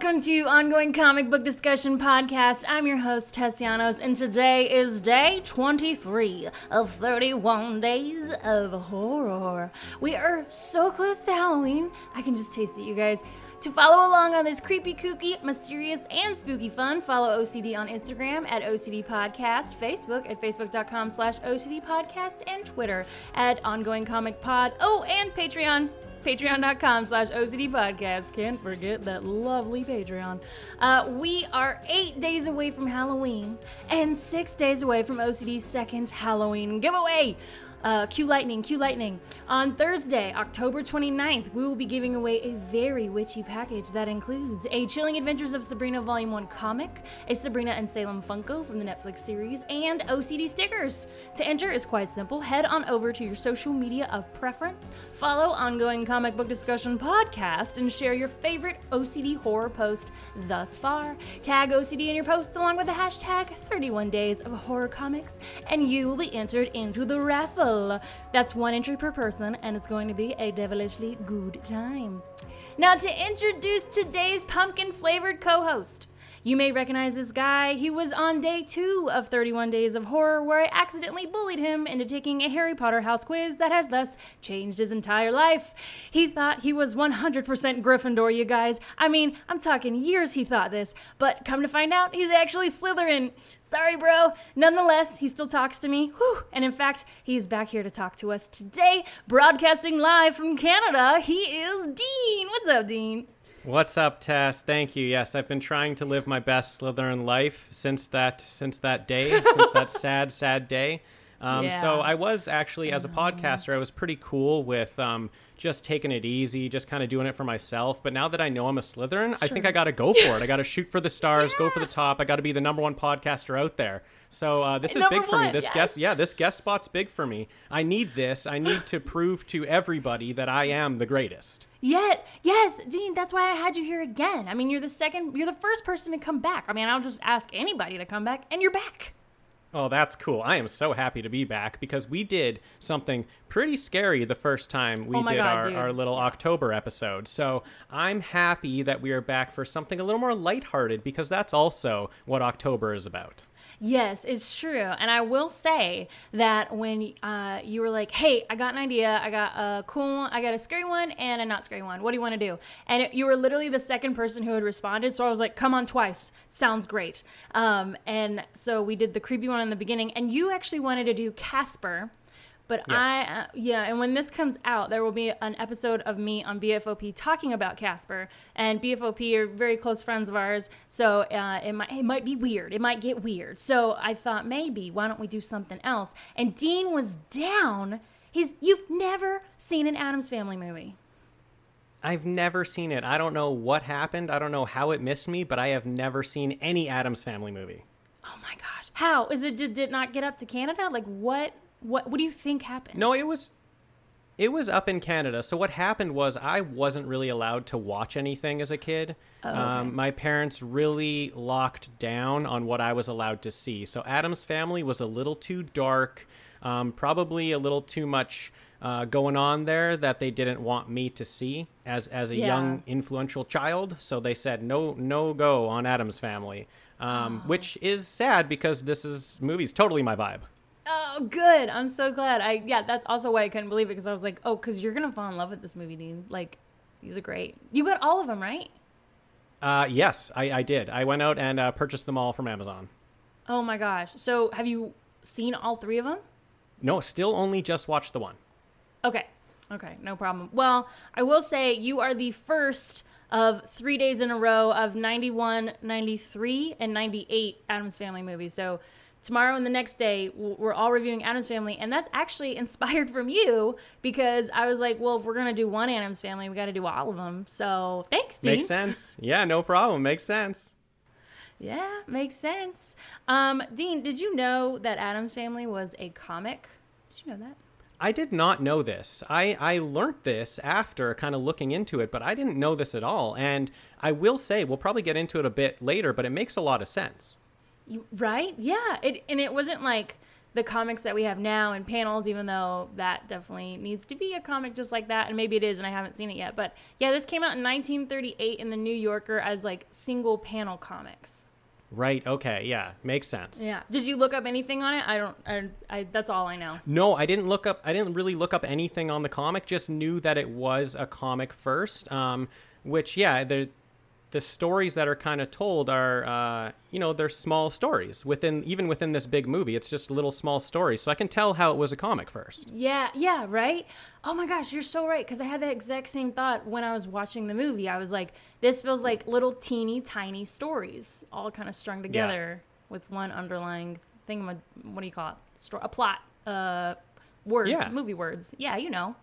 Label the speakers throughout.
Speaker 1: welcome to Ongoing Comic Book Discussion Podcast. I'm your host, Tessianos, and today is day 23 of 31 days of horror. We are so close to Halloween. I can just taste it, you guys. To follow along on this creepy, kooky, mysterious, and spooky fun, follow OCD on Instagram at OCD Podcast, Facebook at facebook.com slash OCD Podcast, and Twitter at Ongoing Comic Pod. Oh, and Patreon patreon.com slash OCD podcast. Can't forget that lovely Patreon. Uh, we are eight days away from Halloween and six days away from OCD's second Halloween giveaway. Uh, Q Lightning, Q Lightning. On Thursday, October 29th, we will be giving away a very witchy package that includes a Chilling Adventures of Sabrina Volume 1 comic, a Sabrina and Salem Funko from the Netflix series, and OCD stickers. To enter is quite simple. Head on over to your social media of preference, follow Ongoing Comic Book Discussion Podcast, and share your favorite OCD horror post thus far. Tag OCD in your posts along with the hashtag 31 Days of Horror Comics, and you will be entered into the raffle. That's one entry per person, and it's going to be a devilishly good time. Now, to introduce today's pumpkin flavored co host. You may recognize this guy. He was on day two of 31 Days of Horror, where I accidentally bullied him into taking a Harry Potter house quiz that has thus changed his entire life. He thought he was 100% Gryffindor, you guys. I mean, I'm talking years he thought this, but come to find out, he's actually Slytherin. Sorry, bro. Nonetheless, he still talks to me. Whew. And in fact, he is back here to talk to us today, broadcasting live from Canada. He is Dean. What's up, Dean?
Speaker 2: What's up, Tess? Thank you. Yes, I've been trying to live my best Slytherin life since that since that day, since that sad, sad day. Um,
Speaker 1: Yeah.
Speaker 2: So I was actually, as a podcaster, I was pretty cool with um, just taking it easy, just kind of doing it for myself. But now that I know I'm a Slytherin, I think I got to go for it. I got to shoot for the stars, go for the top. I got to be the number one podcaster out there. So uh, this is
Speaker 1: Number
Speaker 2: big for me. This
Speaker 1: yes.
Speaker 2: guest, yeah, this guest spot's big for me. I need this. I need to prove to everybody that I am the greatest.
Speaker 1: Yet, yes, Dean, that's why I had you here again. I mean, you're the second, you're the first person to come back. I mean, I'll just ask anybody to come back, and you're back.
Speaker 2: Oh, that's cool. I am so happy to be back because we did something pretty scary the first time we
Speaker 1: Oh
Speaker 2: did
Speaker 1: God,
Speaker 2: our,
Speaker 1: dude.
Speaker 2: our little October episode. So I'm happy that we are back for something a little more lighthearted because that's also what October is about.
Speaker 1: Yes, it's true. And I will say that when uh, you were like, hey, I got an idea. I got a cool one, I got a scary one and a not scary one. What do you want to do? And it, you were literally the second person who had responded. So I was like, come on twice. Sounds great. Um, and so we did the creepy one in the beginning. And you actually wanted to do Casper. But I, uh, yeah, and when this comes out, there will be an episode of me on BFOP talking about Casper, and BFOP are very close friends of ours, so uh, it might it might be weird, it might get weird. So I thought maybe why don't we do something else? And Dean was down. He's you've never seen an Addams Family movie.
Speaker 2: I've never seen it. I don't know what happened. I don't know how it missed me, but I have never seen any Addams Family movie.
Speaker 1: Oh my gosh, how is it? Just did not get up to Canada? Like what? What? What do you think happened?
Speaker 2: No, it was it was up in Canada. So what happened was I wasn't really allowed to watch anything as a kid. um, my parents really locked down on what I was allowed to see. So Addams Family was a little too dark, um, probably a little too much uh, going on there that they didn't want me to see as as a
Speaker 1: Yeah.
Speaker 2: young influential child. So they said no no go on Addams Family, um, which is sad because this is movie's totally my vibe.
Speaker 1: Oh, good. I'm so glad. I yeah, that's also why I couldn't believe it because I was like, oh, because you're gonna fall in love with this movie, Dean. Like, these are great. You got all of them, right?
Speaker 2: Uh, yes, I, I did. I went out and uh, purchased them all from Amazon.
Speaker 1: Oh my gosh. So have you seen all three of them?
Speaker 2: No, still only just watched the one.
Speaker 1: Okay. Okay, no problem. Well, I will say you are the first of three days in a row of 91, 93, and 98 Addams Family movies. So tomorrow and the next day, we're all reviewing Addams Family. And that's actually inspired from you because I was like, well, if we're going to do one Addams Family, we got to do all of them. So thanks, Dean.
Speaker 2: Makes sense. Yeah, no problem. Makes sense.
Speaker 1: Yeah, makes sense. Um, Dean, did you know that Addams Family was a comic? Did you know that?
Speaker 2: I did not know this. I, I learned this after kind of looking into it, but I didn't know this at all. And I will say, we'll probably get into it a bit later, but it makes a lot of sense.
Speaker 1: Right? Yeah. It and it wasn't like the comics that we have now and panels, even though that definitely needs to be a comic just like that. And maybe it is, and I haven't seen it yet. But yeah, this came out in 1938 in the New Yorker as like single panel comics.
Speaker 2: Right. Okay. Yeah. Makes sense.
Speaker 1: Yeah. Did you look up anything on it? I don't. I, I. That's all I know.
Speaker 2: No, I didn't look up. I didn't really look up anything on the comic. Just knew that it was a comic first. Um, which yeah, there the stories that are kind of told are uh, you know they're small stories within even within this big movie it's just little small stories so i can tell how it was a comic first
Speaker 1: Yeah, yeah, right? Oh my gosh, you're so right. Because I had the exact same thought when I was watching the movie. I was like, this feels like little teeny tiny stories, all kind of strung together with one underlying thing. What do you call it? A plot. Uh, words.
Speaker 2: Yeah.
Speaker 1: Movie words. Yeah, you know.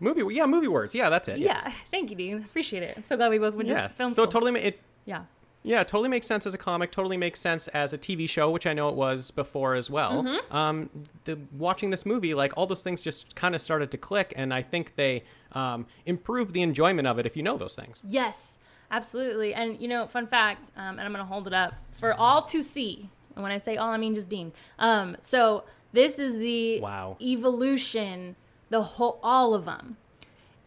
Speaker 2: Movie yeah movie words yeah that's it
Speaker 1: Yeah. Thank you, Dean. Appreciate it. So glad we both went
Speaker 2: yeah
Speaker 1: to film
Speaker 2: so
Speaker 1: school.
Speaker 2: totally ma- it
Speaker 1: Yeah.
Speaker 2: yeah totally makes sense as a comic totally makes sense as a tv show which i know it was before as well
Speaker 1: Mm-hmm.
Speaker 2: um the watching this movie like all those things just kind of started to click and i think they um improve the enjoyment of it if you know those things
Speaker 1: Yes, absolutely. And you know, fun fact, um, and I'm going to hold it up for all to see. And when I say all, I mean just Dean. Um, so this is the
Speaker 2: Wow.
Speaker 1: evolution, the whole, all of them,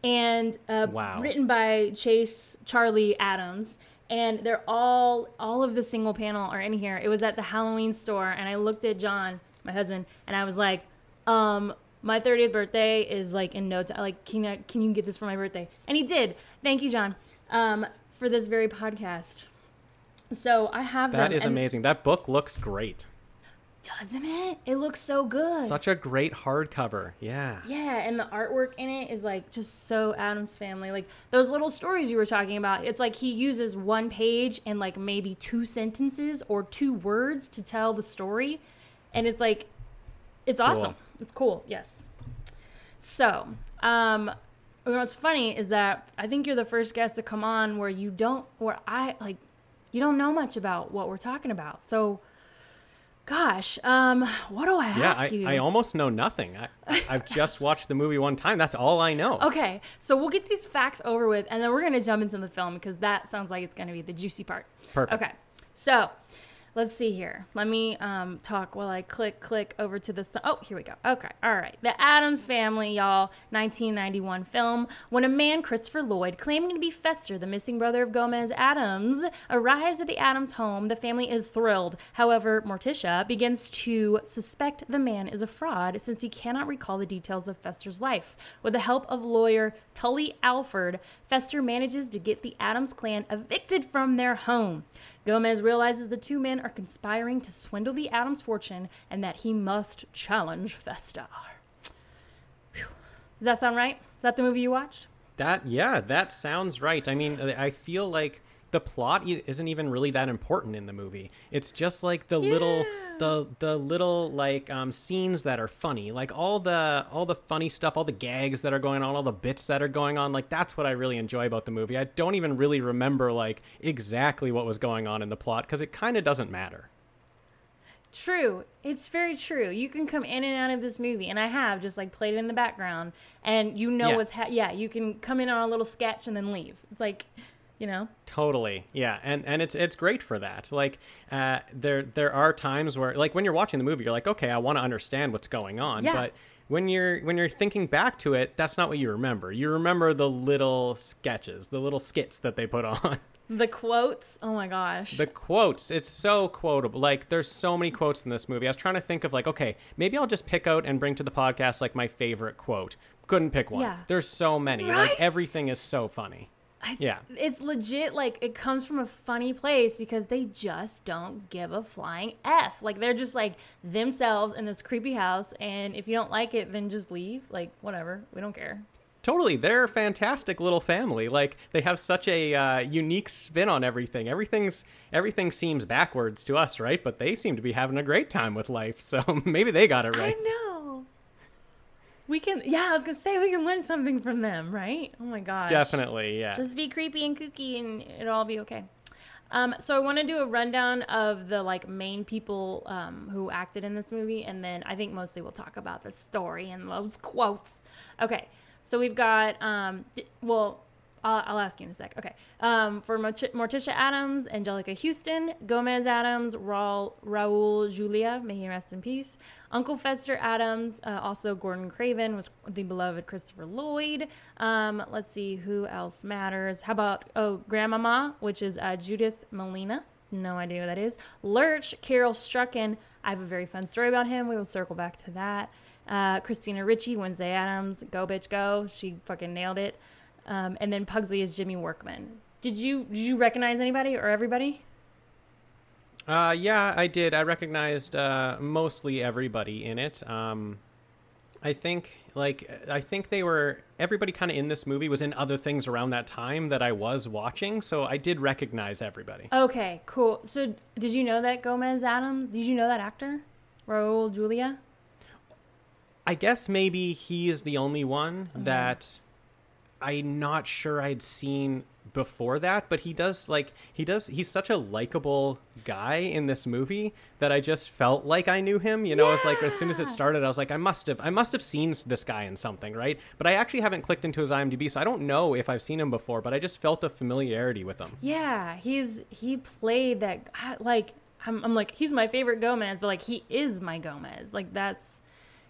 Speaker 1: and uh,
Speaker 2: Wow.
Speaker 1: written by Chas Charlie Addams. And they're all, all of the single panel are in here. It was at the Halloween store, and I looked at John, my husband, and I was like, um, my 30th birthday is like in no time. Like, can, I, can you get this for my birthday? And he did. Thank you, John, um, for this very podcast. So I have
Speaker 2: That is amazing that book looks great
Speaker 1: doesn't it? It looks so good.
Speaker 2: such a great hardcover yeah
Speaker 1: yeah, and the artwork in it is like just so Addams Family. Like those little stories you were talking about. It's like he uses one page and like maybe two sentences or two words to tell the story, and it's like, it's awesome. It's cool. Yes. So, um, what's funny is that I think you're the first guest to come on where you don't, where I like, you don't know much about what we're talking about. So, gosh, um, what do I
Speaker 2: Yeah,
Speaker 1: ask
Speaker 2: I,
Speaker 1: you?
Speaker 2: I almost know nothing. I, I've just watched the movie one time. That's all I know.
Speaker 1: Okay, so we'll get these facts over with, and then we're gonna jump into the film because that sounds like it's gonna be the juicy part.
Speaker 2: Perfect.
Speaker 1: Okay, so let's see here. Let me um, talk while I click click over to the. Oh, here we go. Okay, all right. The Addams Family, y'all. 1991 film. When a man, Christopher Lloyd, claiming to be Fester, the missing brother of Gomez Addams, arrives at the Addams home, the family is thrilled. However, Morticia begins to suspect the man is a fraud since he cannot recall the details of Fester's life. With the help of lawyer Tully Alford, Fester manages to get the Addams clan evicted from their home. Gomez realizes the two men are conspiring to swindle the Addams fortune and that he must challenge Fester. Whew. Does that sound right? Is that the movie you watched?
Speaker 2: That yeah, that sounds right. I mean, I feel like the plot isn't even really that important in the movie. It's just like the little the the little like um scenes that are funny. Like all the all the funny stuff, all the gags that are going on, all the bits that are going on. Like that's what I really enjoy about the movie. I don't even really remember like exactly what was going on in the plot cuz it kind of doesn't matter.
Speaker 1: True. It's very true. You can come in and out of this movie, and I have just like played it in the background, and you know
Speaker 2: Yeah.
Speaker 1: what's ha- yeah. You can come in on a little sketch and then leave. It's like, you know,
Speaker 2: Totally, yeah, and and it's it's great for that. Like, uh, there there are times where, like, when you're watching the movie, you're like, okay, I want to understand what's going on,
Speaker 1: Yeah.
Speaker 2: but when you're when you're thinking back to it, that's not what you remember. You remember the little sketches, the little skits that they put on,
Speaker 1: the quotes. Oh my gosh.
Speaker 2: the quotes. It's so quotable. Like, there's so many quotes in this movie. I was trying to think of like, okay, maybe I'll just pick out and bring to the podcast like my favorite quote. Couldn't pick one.
Speaker 1: Yeah.
Speaker 2: There's so many.
Speaker 1: Right?
Speaker 2: Like everything is so funny.
Speaker 1: It's,
Speaker 2: Yeah.
Speaker 1: It's legit like it comes from a funny place because they just don't give a flying F. Like they're just like themselves in this creepy house and if you don't like it then just leave. Like whatever. We don't care.
Speaker 2: Totally, they're a fantastic little family. Like they have such a uh, unique spin on everything. Everything's everything seems backwards to us, right? But they seem to be having a great time with life. So maybe they got it right.
Speaker 1: I know. We can yeah, I was going to say we can learn something from them, right? Oh my gosh.
Speaker 2: Definitely, yeah.
Speaker 1: Just be creepy and kooky and it'll all be okay. Um, so I want to do a rundown of the like main people um, who acted in this movie, and then I think mostly we'll talk about the story and those quotes. Okay, so we've got um, th- well, I'll, I'll ask you in a sec. Okay. Um, for Mort- Morticia Addams, Anjelica Huston, Gomez Addams, Raul, Raul Julia, may he rest in peace. Uncle Fester Addams, uh, also Gordon Craven was the beloved Christopher Lloyd. Um, let's see who else matters. How about oh Grandmama, which is uh, Judith Malina. No idea who that is. Lurch, Carel Struycken. I have a very fun story about him. We will circle back to that. Uh, Christina Ricci, Wednesday Addams, go bitch go. She fucking nailed it. Um, and then Pugsley is Jimmy Workman. Did you did you recognize anybody or everybody?
Speaker 2: Uh, yeah, I did. I recognized uh, mostly everybody in it. Um, I think like I think they were everybody kind of in this movie was in other things around that time that I was watching, so I did recognize everybody.
Speaker 1: Okay, cool. So did you know that Gomez Addams? Did you know that actor, Raul Julia?
Speaker 2: I guess maybe he is the only one mm-hmm. that I'm not sure I'd seen before that, but he does like he does he's such a likable guy in this movie that I just felt like I knew him. You know, yeah. it's like as soon as it started, I was like, I must have I must have seen this guy in something, right? But I actually haven't clicked into his IMDb, so I don't know if I've seen him before, but I just felt a familiarity with him.
Speaker 1: Yeah, he's he played that like I'm, I'm like he's my favorite Gomez, but like he is my Gomez. Like that's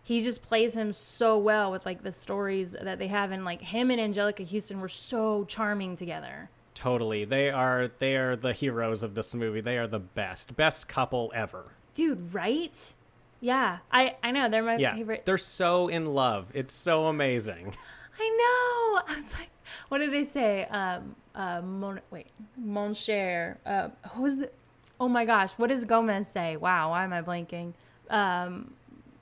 Speaker 1: he just plays him so well with like the stories that they have and like him and Anjelica Huston were so charming together.
Speaker 2: Totally. They are they are the heroes of this movie. They are the best. Best couple ever.
Speaker 1: Dude, right? Yeah. I I know they're my yeah, favorite.
Speaker 2: They're so in love. It's so amazing.
Speaker 1: I know. I was like what did they say? Um uh mon- wait, mon cher. Uh who's the Oh my gosh, what does Gomez say? Wow, why am I blanking? Um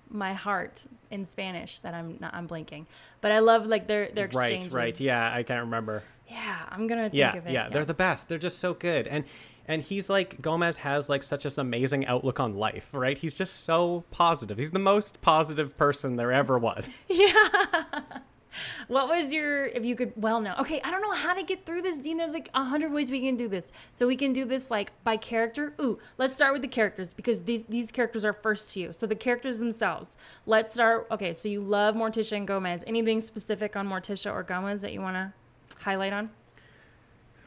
Speaker 1: my heart in Spanish that I'm not I'm blanking. But I love like their their exchanges.
Speaker 2: Right, right. Yeah, I can't remember.
Speaker 1: Yeah, I'm gonna
Speaker 2: yeah,
Speaker 1: yeah,
Speaker 2: yeah, they're the best. They're just so good. And and he's like Gomez has like such an amazing outlook on life, right? He's just so positive. He's the most positive person there ever was.
Speaker 1: yeah. what was your if you could well no. Okay i don't know how to get through this dean. There's like a hundred ways we can do this. So we can do this like by character. Ooh let's start with the characters because these these characters are first to you. So the characters themselves. Let's start okay so you love morticia and gomez. Anything specific on morticia or gomez that you want to highlight on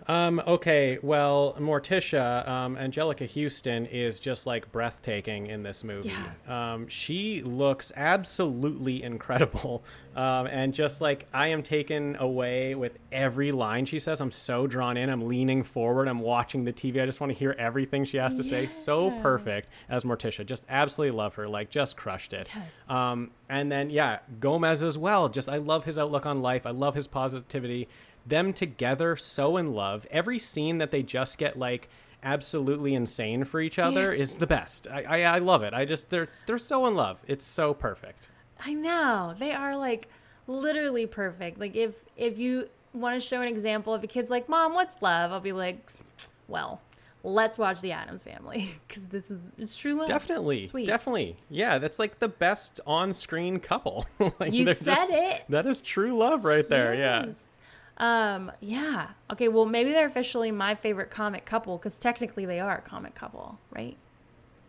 Speaker 2: um, okay, well, Morticia, um, Anjelica Huston is just like breathtaking in this movie. Yeah. Um, she looks absolutely incredible. Um, and just like I am taken away with every line she says, I'm so drawn in. I'm leaning forward. I'm watching the TV. I just want to hear everything she has to yeah. say. So perfect as Morticia. Just absolutely love her. Like, just crushed it. Yes. Um, and then, yeah, Gomez as well. Just, I love his outlook on life. I love his positivity them together so in love. Every scene that they just get like absolutely insane for each other yeah. is the best. I, I, I love it. I just they're they're so in love. It's so perfect.
Speaker 1: I know they are like literally perfect. Like if if you want to show an example of a kid's like, "Mom, what's love?" I'll be like, "Well." Let's watch the Addams Family because this is it's true love.
Speaker 2: Definitely, Sweet. definitely, yeah. That's like the best on-screen couple. like,
Speaker 1: you said
Speaker 2: just,
Speaker 1: it.
Speaker 2: That is true love right there. Yes. Yeah.
Speaker 1: Um, yeah. Okay, well, maybe they're officially my favorite comic couple because technically they are a comic couple, right?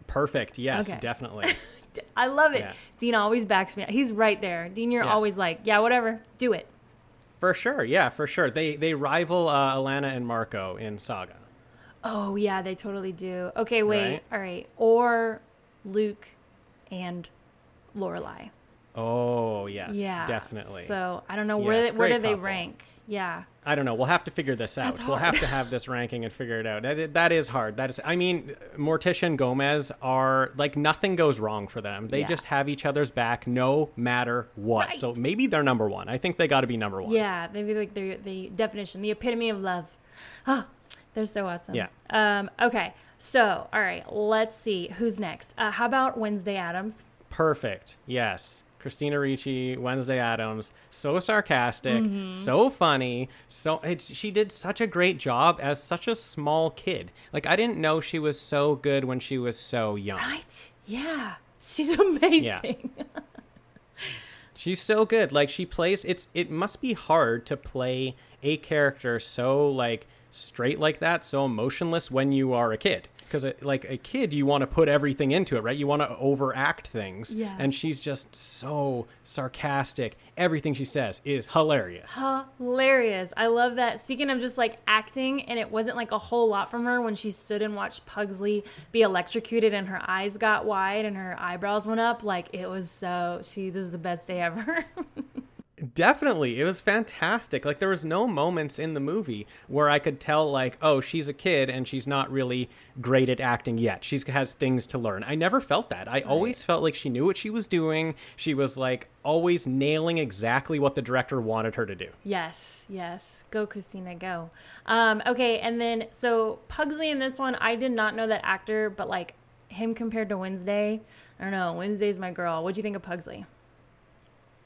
Speaker 2: Perfect. Yes, okay. definitely.
Speaker 1: I love it. Yeah. Dean always backs me. Up. He's right there. Dean, you're yeah. always like, yeah, whatever, do it.
Speaker 2: For sure. Yeah, for sure. They they rival uh, Alana and Marco in Saga.
Speaker 1: Oh yeah, they totally do. Okay, wait. Right? All right. Or Luke and Lorelai.
Speaker 2: Oh yes, yeah, definitely.
Speaker 1: So I don't know yes, where where do they rank? Yeah.
Speaker 2: I don't know. We'll have to figure this out. We'll have to have this ranking and figure it out. That, that is hard. That is. I mean, Morticia and Gomez are like nothing goes wrong for them. They yeah. just have each other's back no matter what. Right. So maybe they're number one. I think they got to be number one.
Speaker 1: Yeah, maybe like the the definition, the epitome of love. Oh, they're so awesome.
Speaker 2: Yeah.
Speaker 1: Um. Okay. So, all right. Let's see who's next. Uh, how about Wednesday Addams?
Speaker 2: Perfect. Yes. Christina Ricci, Wednesday Addams, so sarcastic, mm-hmm. so funny. So it's she did such a great job as such a small kid. Like I didn't know she was so good when she was so young.
Speaker 1: Right? Yeah. She's amazing. Yeah.
Speaker 2: She's so good. Like she plays it's it must be hard to play a character so like straight like that, so emotionless when you are a kid. Because uh, like a kid, you want to put everything into it, right? You want to overact things,
Speaker 1: Yeah.
Speaker 2: and she's just so sarcastic. Everything she says is hilarious.
Speaker 1: Hilarious. I love that. Speaking of just like acting, and it wasn't like a whole lot from her when she stood and watched Pugsley be electrocuted and her eyes got wide and her eyebrows went up. Like it was so, she, this is the best day ever.
Speaker 2: Definitely. It was fantastic. Like there was no moments in the movie where I could tell like, oh, she's a kid and she's not really great at acting yet. She has things to learn. I never felt that. I always felt like she knew what she was doing. She was like always nailing exactly what the director wanted her to do.
Speaker 1: yes, yes. Go, Christina, go. Um, okay, and then so Pugsley in this one, I did not know that actor, but like him compared to Wednesday, I don't know. Wednesday's my girl. What'd you think of Pugsley?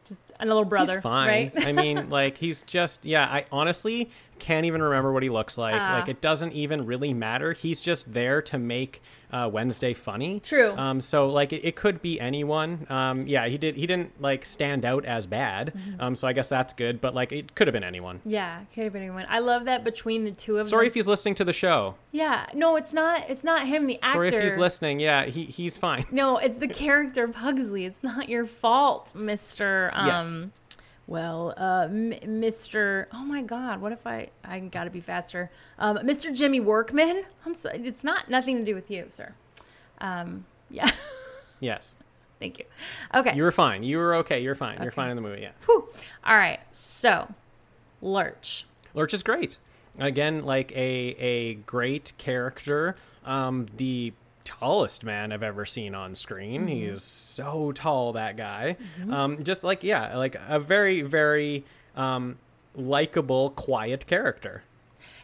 Speaker 1: Just a little brother,
Speaker 2: He's fine.
Speaker 1: right?
Speaker 2: I mean, like he's just yeah, I honestly can't even remember what he looks like.
Speaker 1: Ah.
Speaker 2: like it doesn't even really matter. He's just there to make uh, Wednesday funny.
Speaker 1: True.
Speaker 2: Um so like it, it could be anyone. Um yeah, he did he didn't like stand out as bad.
Speaker 1: Mm-hmm.
Speaker 2: Um so I guess that's good, but like it could have been anyone.
Speaker 1: Yeah, could have been anyone. I love that between the two of
Speaker 2: Sorry
Speaker 1: them.
Speaker 2: if he's listening to the show.
Speaker 1: Yeah, no, it's not. It's not him, the actor.
Speaker 2: Sorry if he's listening. Yeah, he he's fine.
Speaker 1: No, it's the character Pugsley. It's not your fault, Mister. Um,
Speaker 2: Yes.
Speaker 1: Well, uh, M- Mister. Oh my God, what if I? I got to be faster. Um, Mister Jimmy Workman. I'm so. It's not nothing to do with you, sir. Um, yeah.
Speaker 2: Yes.
Speaker 1: Thank you. Okay.
Speaker 2: You were fine. You were okay. You're fine. You're fine in the movie. Yeah.
Speaker 1: Whew. All right. So, Lurch.
Speaker 2: Lurch is great. Again, like a a great character. Um, the tallest man I've ever seen on screen. He is so tall, that guy. Um, just like yeah, like a very very um, likable, quiet character.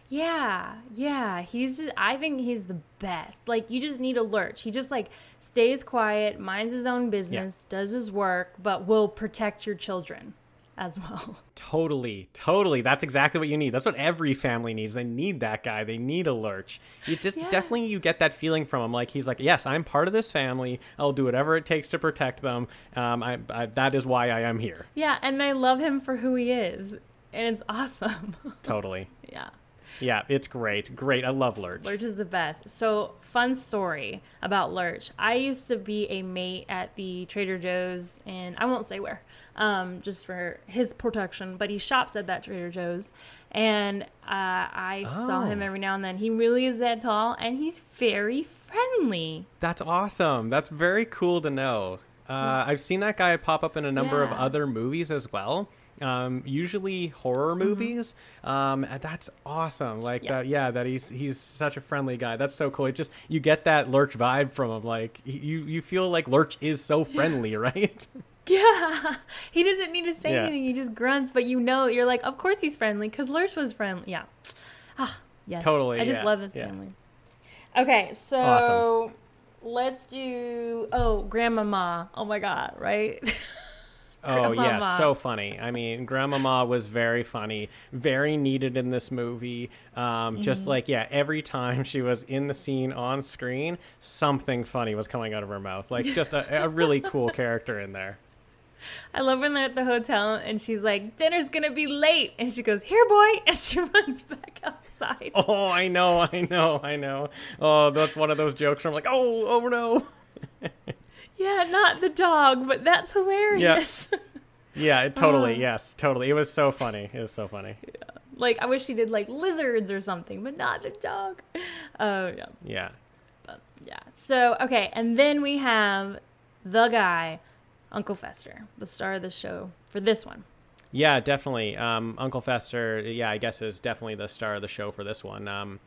Speaker 1: Yeah, yeah. He's just, I think he's the best. Like you just need a lurch. He just like stays quiet, minds his own business, does his work, but will protect your children as well.
Speaker 2: Totally, totally. That's exactly what you need. That's what every family needs. They need that guy. They need a lurch. You just
Speaker 1: Yes.
Speaker 2: definitely you get that feeling from him. Like he's like, yes, I'm part of this family. I'll do whatever it takes to protect them. Um, I, I that is why I am here.
Speaker 1: Yeah, and I love him for who he is. And it's awesome.
Speaker 2: Totally.
Speaker 1: yeah.
Speaker 2: Yeah, it's great. Great. I love Lurch.
Speaker 1: Lurch is the best. So, fun story about Lurch. I used to be a mate at the Trader Joe's, and I won't say where, um, just for his protection, but he shops at that Trader Joe's. And uh, I saw him
Speaker 2: Oh.
Speaker 1: every now and then. He really is that tall, and he's very friendly.
Speaker 2: That's awesome. That's very cool to know. Uh, I've seen that guy pop up in a number of other movies as well. Um, usually horror movies. Um, that's awesome. Like
Speaker 1: Mm-hmm. Yeah.
Speaker 2: that. Yeah, that he's he's such a friendly guy. That's so cool. It just you get that Lurch vibe from him. Like you you feel like Lurch is so friendly, right?
Speaker 1: Yeah. He doesn't need to say
Speaker 2: Yeah.
Speaker 1: anything. He just grunts, but you know, you're like, of course he's friendly because Lurch was friendly. Yeah. Ah, yes.
Speaker 2: Totally,
Speaker 1: I just
Speaker 2: yeah,
Speaker 1: love his family. Okay, so
Speaker 2: Awesome.
Speaker 1: let's do. Oh, Grandmama. Oh my God, right?
Speaker 2: Oh yeah, so funny. I mean, Grandmama was very funny, very needed in this movie. Um,
Speaker 1: Mm-hmm.
Speaker 2: Just like yeah, every time she was in the scene on screen, something funny was coming out of her mouth. Like just a, a really cool character in there.
Speaker 1: I love when they're at the hotel and she's like, dinner's gonna be late. And she goes, here, boy. And she runs back outside.
Speaker 2: Oh, I know, I know, I know. Oh, that's one of those jokes where I'm like, oh, oh no.
Speaker 1: Yeah, not the dog, but that's hilarious.
Speaker 2: Yeah, it totally.
Speaker 1: Oh.
Speaker 2: Yes, totally. It was so funny. It was so funny.
Speaker 1: like, I wish she did like lizards or something, but not the dog. Oh, yeah.
Speaker 2: Yeah.
Speaker 1: But yeah. So, okay. And then we have the guy, Uncle Fester, the star of the show for this one.
Speaker 2: Yeah, definitely. Um, Uncle Fester, yeah, I guess is definitely the star of the show for this one. Um,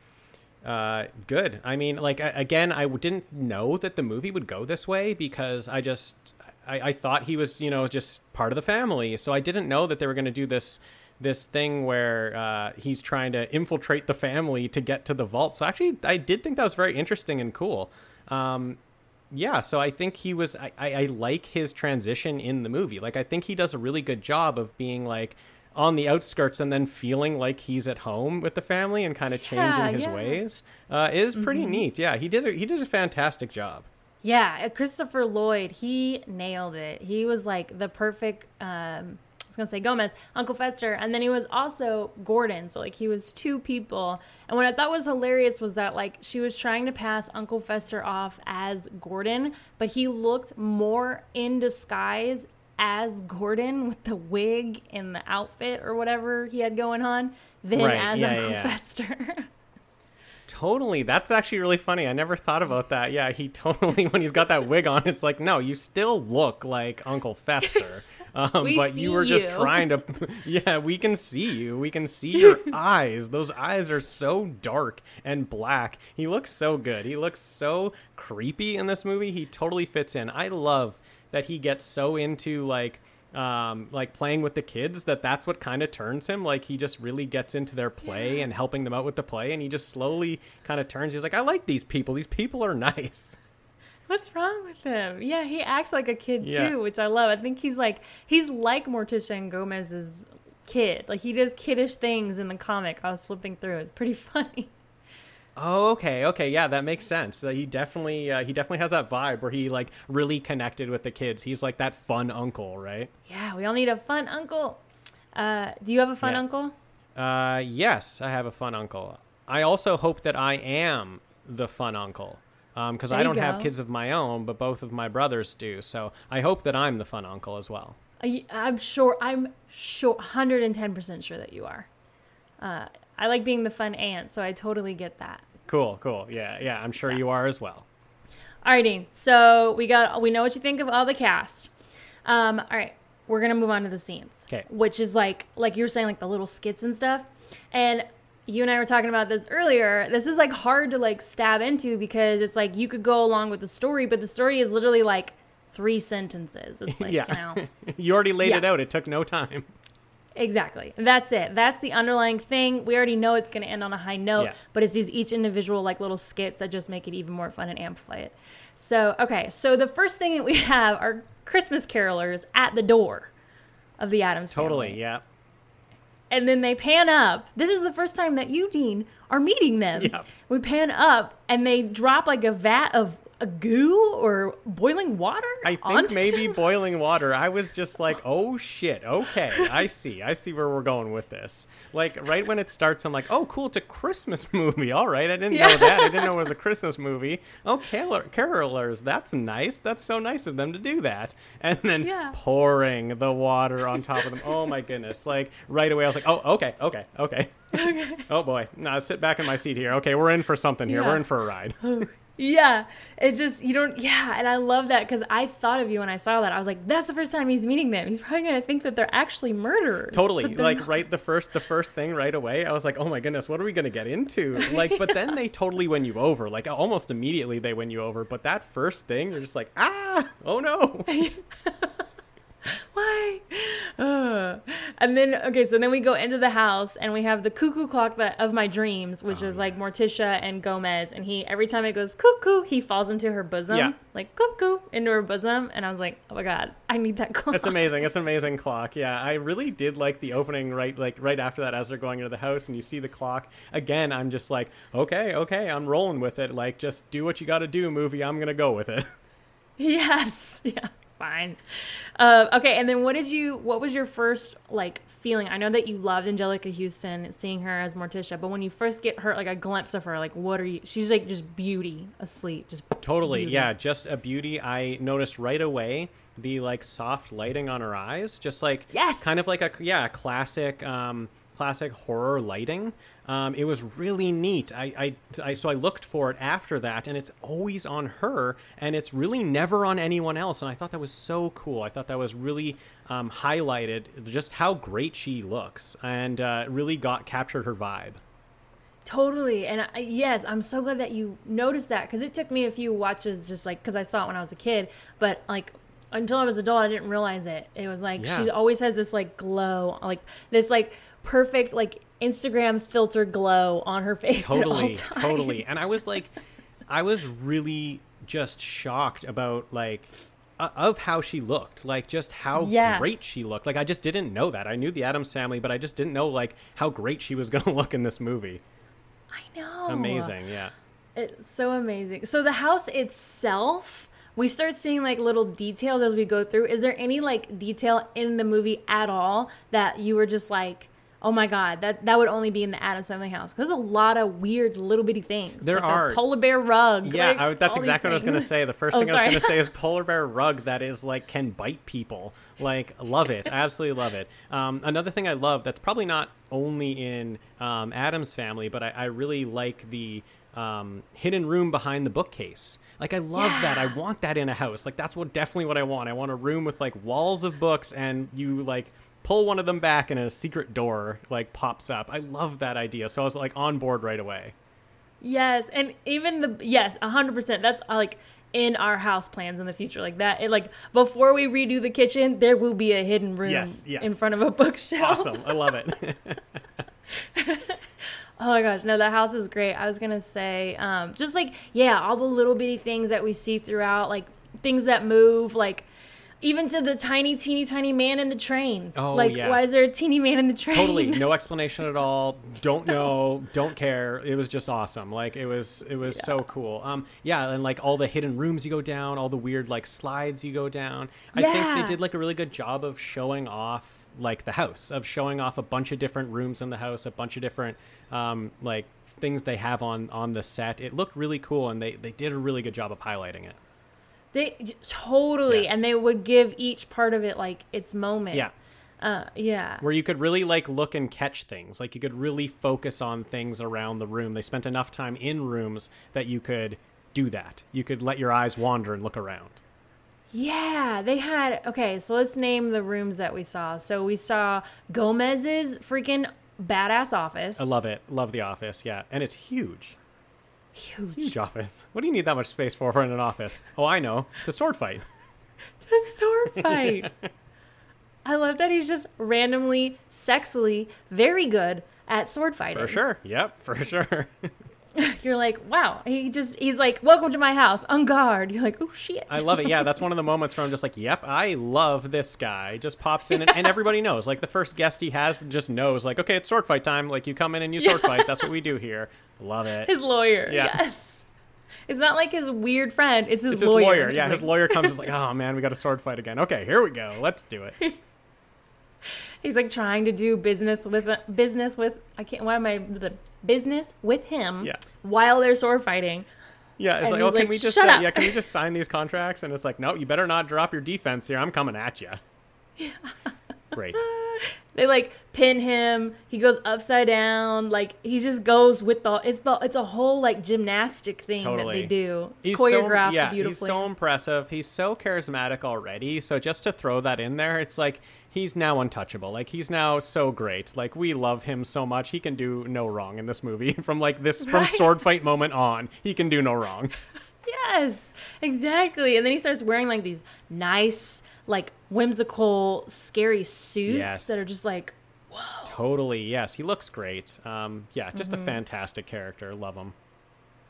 Speaker 2: uh, good. I mean, like again, I didn't know that the movie would go this way because I just I, I thought he was you know just part of the family, so I didn't know that they were going to do this this thing where uh, he's trying to infiltrate the family to get to the vault. So actually, I did think that was very interesting and cool. Um, yeah, so I think he was. I, I, I like his transition in the movie. Like, I think he does a really good job of being like on the outskirts and then feeling like he's at home with the family and kind of changing
Speaker 1: Yeah,
Speaker 2: his
Speaker 1: yeah.
Speaker 2: ways. Uh, is pretty
Speaker 1: Mm-hmm.
Speaker 2: neat. Yeah, he did. A, he did a fantastic job.
Speaker 1: Yeah, uh, Christopher Lloyd, he nailed it. He was like the perfect um I was gonna say Gomez, Uncle Fester, and then he was also Gordon. So like he was two people. And what I thought was hilarious was that like she was trying to pass Uncle Fester off as Gordon, but he looked more in disguise as Gordon with the wig and the outfit or whatever he had going on than
Speaker 2: Right,
Speaker 1: as
Speaker 2: yeah,
Speaker 1: Uncle
Speaker 2: yeah.
Speaker 1: Fester.
Speaker 2: Totally. That's actually really funny. I never thought about that. Yeah, he totally when he's got that wig on, it's like, no, you still look like Uncle Fester. Um,
Speaker 1: We
Speaker 2: but you were just
Speaker 1: you.
Speaker 2: trying to Yeah, we can see you. We can see your eyes. Those eyes are so dark and black. He looks so good. He looks so creepy in this movie. He totally fits in. I love that he gets so into like um, like playing with the kids that that's what kind of turns him like he just really gets into their play and helping them out with the play and he just slowly kind of turns he's like i like these people these people are nice
Speaker 1: What's wrong with him? Yeah, he acts like a kid
Speaker 2: Yeah.
Speaker 1: too, which I love. I think he's like he's like Morticia and Gomez's kid. Like he does kiddish things in the comic. I was flipping through. It's pretty funny.
Speaker 2: Oh okay okay yeah that makes sense Uh, he definitely uh, he definitely has that vibe where he like really connected with the kids he's like that fun uncle right
Speaker 1: Yeah, we all need a fun uncle. Uh, do you have a fun
Speaker 2: Yeah.
Speaker 1: uncle?
Speaker 2: uh yes i have a fun uncle i also hope that i am the fun uncle because
Speaker 1: There
Speaker 2: i don't have kids of my own but both of my brothers do so i hope that i'm the fun uncle as well
Speaker 1: I, I'm sure. I'm sure. 110 percent sure that you are. Uh, I like being the fun aunt, so I totally get that.
Speaker 2: Cool, cool. Yeah, yeah. I'm sure you are as well.
Speaker 1: Alrighty, so we got we know what you think of all the cast. Um, all right, we're gonna move on to the scenes,
Speaker 2: 'Kay.
Speaker 1: which is like like you were saying, like the little skits and stuff. And you and I were talking about this earlier. This is like hard to like stab into because it's like you could go along with the story, but the story is literally like three sentences. It's like
Speaker 2: yeah.
Speaker 1: you know.
Speaker 2: you already laid
Speaker 1: Yeah.
Speaker 2: it out. It took no time.
Speaker 1: Exactly. That's it. That's the underlying thing. We already know it's going to end on a high note,
Speaker 2: Yeah.
Speaker 1: but it's these each individual like little skits that just make it even more fun and amplify it. So, okay. So the first thing that we have are Christmas carolers at the door of the Addams
Speaker 2: Totally.
Speaker 1: family.
Speaker 2: Yeah.
Speaker 1: And then they pan up. This is the first time that you, Dean, are meeting them.
Speaker 2: Yeah.
Speaker 1: We pan up and they drop like a vat of a goo or boiling water.
Speaker 2: I think maybe
Speaker 1: them.
Speaker 2: boiling water. I was just like, oh shit. Okay. I see. I see where we're going with this. Like, right when it starts, I'm like, oh, cool. It's a Christmas movie. All right. I didn't
Speaker 1: Yeah.
Speaker 2: know that. I didn't know it was a Christmas movie. Oh, carol- carolers. That's nice. That's so nice of them to do that. And then
Speaker 1: Yeah.
Speaker 2: pouring the water on top of them. Oh, my goodness. Like, right away, I was like, oh, okay. Okay. Okay. oh, boy. Now sit back in my seat here. Okay. We're in for something here.
Speaker 1: Yeah.
Speaker 2: We're in for a ride.
Speaker 1: Oh, Yeah, it just you don't. Yeah, and I love that because I thought of you when I saw that. I was like, that's the first time he's meeting them. He's probably gonna think that they're actually murderers.
Speaker 2: totally like
Speaker 1: not.
Speaker 2: right the first the first thing right away i was like oh my goodness what are we going to get into like but then they totally win you over like almost immediately they win you over but that first thing you're just like ah oh no
Speaker 1: Why? Ugh. And then okay, so then we go into the house and we have the cuckoo clock that of my dreams, which
Speaker 2: Oh,
Speaker 1: is like Morticia and Gomez, and he every time it goes cuckoo, he falls into her bosom,
Speaker 2: Yeah.
Speaker 1: like cuckoo into her bosom, and I was like, oh my god, I need that clock.
Speaker 2: it's amazing it's an amazing clock yeah i really did like the opening right like right after that as they're going into the house and you see the clock again i'm just like okay okay i'm rolling with it like just do what you got to do movie i'm gonna go with it
Speaker 1: Yes. Yeah. Fine. Uh, okay. And then what did you? What was your first like feeling? I know that you loved Anjelica Huston, seeing her as Morticia, but when you first get her like a glimpse of her, like what are you? She's like just beauty asleep. Just
Speaker 2: Totally,
Speaker 1: beauty.
Speaker 2: yeah, just a beauty. I noticed right away the like soft lighting on her eyes, just like
Speaker 1: Yes!
Speaker 2: kind of like a yeah, classic um classic horror lighting. Um, it was really neat. I, I, I so I looked for it after that, and it's always on her, and it's really never on anyone else. And I thought that was so cool. I thought that was really um, highlighted just how great she looks, and uh, really got captured her vibe.
Speaker 1: Totally. And I, yes, I'm so glad that you noticed that because it took me a few watches just like because I saw it when I was a kid, but like until I was adult, I didn't realize it. It was like
Speaker 2: Yeah.
Speaker 1: she always has this like glow, like this like perfect like Instagram filter glow on her face.
Speaker 2: totally totally and i was like i was really just shocked about like uh, of how she looked like just how
Speaker 1: Yeah.
Speaker 2: great she looked like i just didn't know that i knew the addams family but i just didn't know like how great she was gonna look in this movie
Speaker 1: I know.
Speaker 2: amazing yeah
Speaker 1: It's so amazing. So the house itself we start seeing like little details as we go through. Is there any like detail in the movie at all that you were just like, oh my god, that that would only be in the Addams Family house? There's a lot of weird little bitty things.
Speaker 2: There
Speaker 1: like
Speaker 2: are.
Speaker 1: a polar bear rug.
Speaker 2: Yeah,
Speaker 1: like,
Speaker 2: I, that's exactly what I was gonna say. The first
Speaker 1: Oh,
Speaker 2: thing I was gonna say is polar bear rug that is like can bite people. Like love it, I absolutely love it. Um, another thing I love that's probably not only in um, Addams family, but I, I really like the um, hidden room behind the bookcase. Like I love that. I want that in a house. Like that's what definitely what I want. I want a room with like walls of books and you like pull one of them back and a secret door like pops up. I love that idea. So I was like on board right away.
Speaker 1: Yes, and even the yes, hundred percent. That's uh, like in our house plans in the future, like that. It, like before we redo the kitchen, there will be a hidden room
Speaker 2: Yes, yes.
Speaker 1: in front of a bookshelf.
Speaker 2: Awesome. I love it.
Speaker 1: Oh my gosh, no, that house is great. I was gonna say, um, just like yeah, all the little bitty things that we see throughout, like things that move, like even to the tiny, teeny, tiny man in the train.
Speaker 2: Oh,
Speaker 1: like
Speaker 2: yeah.
Speaker 1: why is there a teeny man in the train?
Speaker 2: totally. No explanation at all. Don't know. Don't care. It was just awesome. Like it was it was so cool. Um yeah and like all the hidden rooms you go down all the weird like slides you go down. I think they did like a really good job of showing off like the house of showing off a bunch of different rooms in the house a bunch of different um like things they have on on the set. It looked really cool and they they did a really good job of highlighting it.
Speaker 1: They totally,
Speaker 2: Yeah.
Speaker 1: and they would give each part of it like its moment.
Speaker 2: yeah.
Speaker 1: Uh, yeah.
Speaker 2: where you could really like look and catch things. Like you could really focus on things around the room. They spent enough time in rooms that you could do that. You could let your eyes wander and look around
Speaker 1: Yeah, they had okay, so let's name the rooms that we saw. So we saw Gomez's freaking badass office.
Speaker 2: i love it love the office yeah and it's huge
Speaker 1: huge.
Speaker 2: huge office what do you need that much space for in an office oh i know to sword fight
Speaker 1: A sword fight. I love that he's just randomly, sexily, very good at sword fighting.
Speaker 2: for sure yep for sure
Speaker 1: You're like, wow. He just he's like, welcome to my house, on guard. You're like, oh shit.
Speaker 2: I love it. Yeah, that's one of the moments where I'm just like, yep, I love this guy. Just pops in, and, and everybody knows. Like the first guest he has just knows, like, okay, it's sword fight time. Like you come in and you sword fight. That's what we do here. Love it.
Speaker 1: his lawyer.
Speaker 2: Yeah.
Speaker 1: Yes. It's not like his weird friend. It's his
Speaker 2: It's his
Speaker 1: lawyer.
Speaker 2: lawyer. Yeah, his lawyer comes is like, oh man, we got a sword fight again. Okay, here we go. Let's do it.
Speaker 1: He's like trying to do business with business with I can't. Why am I the business with him?
Speaker 2: Yeah.
Speaker 1: While they're sword fighting.
Speaker 2: Yeah, it's
Speaker 1: And
Speaker 2: like, oh, can we just, uh, yeah, can we just sign these contracts? And it's like, no, you better not drop your defense here. I'm coming at you. Yeah. Great.
Speaker 1: They like pin him. He goes upside down. Like he just goes with the. It's the. It's a whole like gymnastic thing
Speaker 2: Totally.
Speaker 1: that they do. It's
Speaker 2: He's
Speaker 1: choreographed
Speaker 2: so, yeah,
Speaker 1: beautifully.
Speaker 2: he's so impressive. He's so charismatic already. So just to throw that in there, it's like he's now untouchable. Like he's now so great. Like we love him so much. He can do no wrong in this movie. From like this from sword fight moment on, he can do no wrong.
Speaker 1: Yes, exactly. And then he starts wearing like these nice, like whimsical, scary suits
Speaker 2: Yes.
Speaker 1: that are just like
Speaker 2: totally. Yes, he looks great. Um, yeah, just
Speaker 1: Mm-hmm.
Speaker 2: a fantastic character. Love him.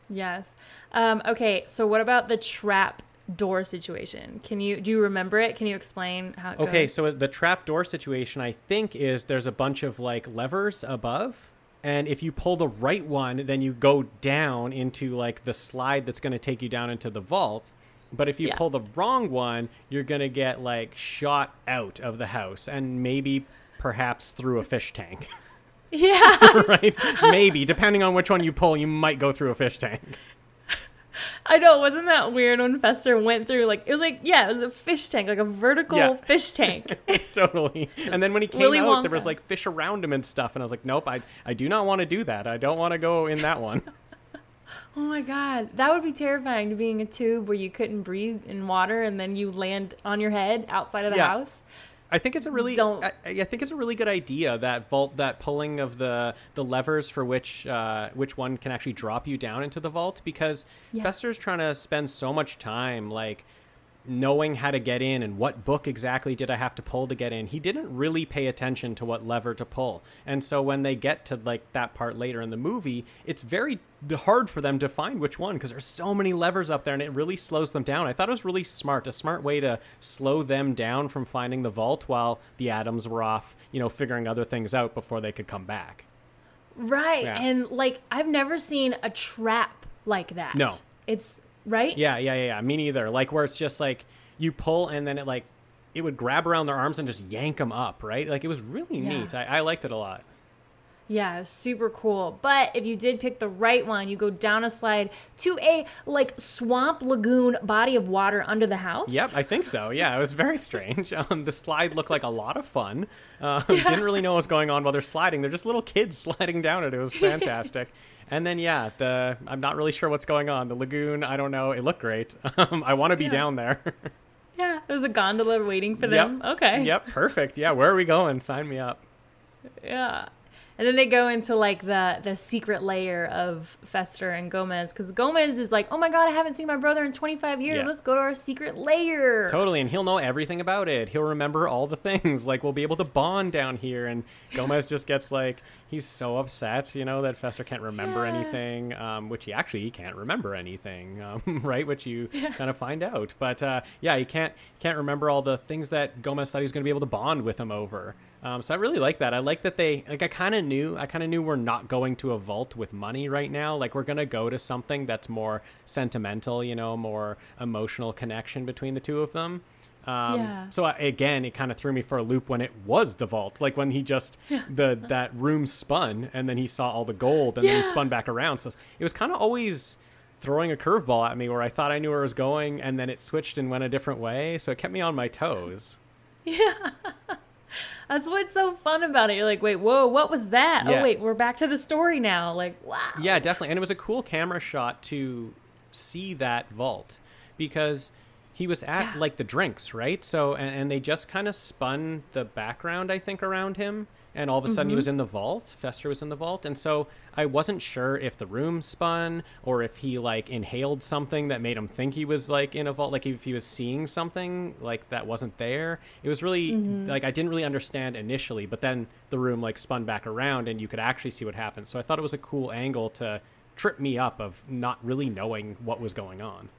Speaker 1: yes. Um, okay, so what about the trap door situation? Can you do you remember it? Can you explain how it
Speaker 2: Okay,
Speaker 1: goes?
Speaker 2: so the trap door situation, I think, is there's a bunch of like levers above. And if you pull the right one, then you go down into like the slide that's going to take you down into the vault. But if you
Speaker 1: Yeah.
Speaker 2: pull the wrong one, you're going to get like shot out of the house and maybe perhaps through a fish tank.
Speaker 1: Yeah.
Speaker 2: right? maybe. Depending on which one you pull, you might go through a fish tank.
Speaker 1: I know, wasn't that weird when Fester went through like it was like yeah, it was a fish tank, like a vertical
Speaker 2: Yeah.
Speaker 1: fish tank.
Speaker 2: totally. And then when he came
Speaker 1: Willy
Speaker 2: out, there was like fish around him and stuff. And I was like, nope, I, I do not want to do that. I don't want to go in that one.
Speaker 1: oh my god, that would be terrifying to be in a tube where you couldn't breathe in water and then you land on your head outside of the
Speaker 2: Yeah.
Speaker 1: house.
Speaker 2: I think it's a really
Speaker 1: Don't-
Speaker 2: I, I think it's a really good idea that vault that pulling of the the levers for which uh, which one can actually drop you down into the vault because
Speaker 1: Yeah.
Speaker 2: Fester's trying to spend so much time like knowing how to get in and what book exactly did I have to pull to get in. He didn't really pay attention to what lever to pull. And so when they get to like that part later in the movie, it's very hard for them to find which one because there's so many levers up there and it really slows them down. I thought it was really smart, a smart way to slow them down from finding the vault while the Addams were off, you know, figuring other things out before they could come back.
Speaker 1: Right.
Speaker 2: Yeah.
Speaker 1: And like I've never seen a trap like that.
Speaker 2: No.
Speaker 1: It's right?
Speaker 2: Yeah, yeah, yeah, yeah. Me neither. Like where it's just like you pull and then it like it would grab around their arms and just yank them up, right? Like it was really
Speaker 1: Yeah.
Speaker 2: neat. I, I liked it a lot.
Speaker 1: Yeah, super cool. But if you did pick the right one, you go down a slide to a like swamp lagoon body of water under the house.
Speaker 2: Yep, I think so. Yeah, it was very strange. Um, the slide looked like a lot of fun. Uh, Didn't really know what was going on while they're sliding. They're just little kids sliding down it. It was fantastic. and then yeah, the I'm not really sure what's going on. The lagoon, I don't know. It looked great. Um, I want to be
Speaker 1: Yeah.
Speaker 2: down there.
Speaker 1: Yeah, there's a gondola waiting for
Speaker 2: Yep.
Speaker 1: them. Okay.
Speaker 2: yep, perfect. Yeah, where are we going? Sign me up.
Speaker 1: Yeah. And then they go into like the the secret layer of Fester and Gomez because Gomez is like, oh my god, I haven't seen my brother in 25 years.
Speaker 2: Yeah.
Speaker 1: Let's go to our secret layer.
Speaker 2: Totally, and he'll know everything about it. He'll remember all the things. Like we'll be able to bond down here. And Gomez just gets like he's so upset, you know, that Fester can't remember
Speaker 1: Yeah.
Speaker 2: anything, um, which he actually he can't remember anything, um, right? Which you kind of find out. But uh, yeah, he can't can't remember all the things that Gomez thought he was going to be able to bond with him over. Um, so I really like that. I like that they like. I kind of knew. I kind of knew we're not going to a vault with money right now. Like we're gonna go to something that's more sentimental. You know, more emotional connection between the two of them. Um,
Speaker 1: Yeah.
Speaker 2: So I, again, it kind of threw me for a loop when it was the vault. Like when he just the that room spun and then he saw all the gold and then he spun back around. So it was kind of always throwing a curveball at me where I thought I knew where it was going and then it switched and went a different way. So it kept me on my toes. Yeah.
Speaker 1: That's what's so fun about it. You're like, wait, whoa, what was that?
Speaker 2: Yeah.
Speaker 1: Oh wait, we're back to the story now. Like, wow.
Speaker 2: Yeah, definitely. And it was a cool camera shot to see that vault because he was at
Speaker 1: Yeah.
Speaker 2: like the drinks, right? So, and, and they just kind of spun the background, I think, around him. And all of a sudden he mm-hmm. was in the vault. Fester was in the vault. And so I wasn't sure if the room spun or if he like inhaled something that made him think he was like in a vault, like if he was seeing something like that wasn't there. It was really mm-hmm. like I didn't really understand initially, but then the room like spun back around and you could actually see what happened. So I thought it was a cool angle to trip me up of not really knowing what was going on.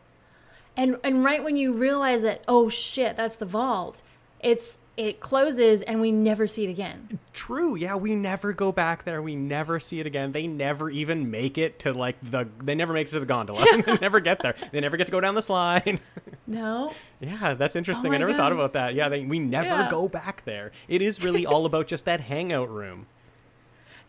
Speaker 1: And and right when you realize that, oh shit, that's the vault. It's it closes and we never see it again.
Speaker 2: True. Yeah, we never go back there. We never see it again. They never even make it to like the. They never make it to the gondola. they never get there. They never get to go down the slide.
Speaker 1: No.
Speaker 2: yeah, that's interesting. Oh I
Speaker 1: Oh my
Speaker 2: never thought about that. Yeah, they, we never
Speaker 1: Yeah.
Speaker 2: go back there. It is really all about just that hangout room.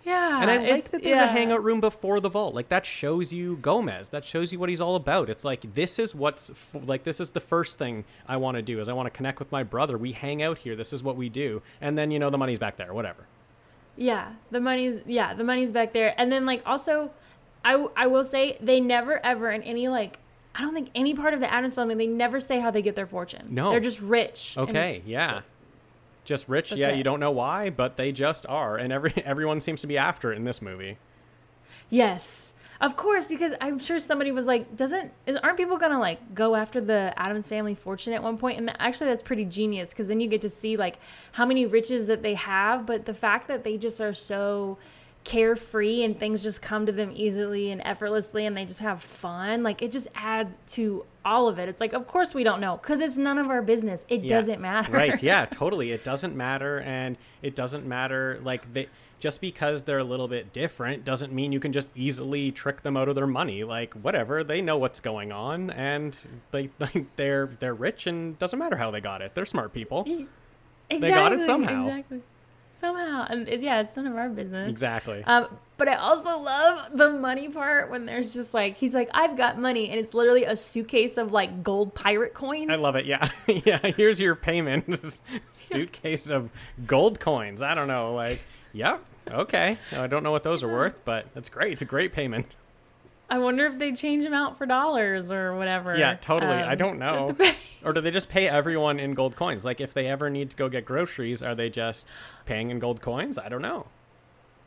Speaker 1: Yeah.
Speaker 2: And I like that there's a hangout room before the vault. Like that shows you Gomez. That shows you what he's all about. It's like this is what's f- like this is the first thing I want to do is I want to connect with my brother. We hang out here. This is what we do. And then you know the money's back there. Whatever.
Speaker 1: Yeah, the money's yeah, the money's back there. And then like also I I will say they never ever in any like I don't think any part of the Addams family they never say how they get their fortune.
Speaker 2: No.
Speaker 1: They're just rich.
Speaker 2: Okay, yeah. Just rich,
Speaker 1: That's
Speaker 2: yeah,
Speaker 1: it.
Speaker 2: you don't know why, but they just are. And every everyone seems to be after it in this movie.
Speaker 1: Yes. Of course, because I'm sure somebody was like, "Doesn't is, aren't people gonna like go after the Addams family fortune at one point?" And actually, that's pretty genius because then you get to see like how many riches that they have, but the fact that they just are so carefree and things just come to them easily and effortlessly, and they just have fun. Like it just adds to all of it. It's like, of course we don't know because it's none of our business. It
Speaker 2: Yeah.
Speaker 1: doesn't matter.
Speaker 2: Right, yeah, totally. It doesn't matter and it doesn't matter like they just because they're a little bit different doesn't mean you can just easily trick them out of their money. Like whatever, they know what's going on and they like they're they're rich and doesn't matter how they got it. They're smart people.
Speaker 1: Exactly,
Speaker 2: got it somehow.
Speaker 1: Exactly. Somehow, and it, yeah, it's none of our business.
Speaker 2: Exactly.
Speaker 1: Um, but I also love the money part when there's just like he's like, I've got money, and it's literally a suitcase of like gold pirate coins.
Speaker 2: I love it. Yeah. yeah, here's your payment. Suitcase of gold coins. I don't know like yep. Okay. I don't know what those are worth, but that's great. It's a great payment.
Speaker 1: I wonder if they change them out for dollars or whatever.
Speaker 2: Yeah, totally. I
Speaker 1: Um,
Speaker 2: don't know. or do they just pay everyone in gold coins? Like if they ever need to go get groceries, are they just paying in gold coins? I don't know.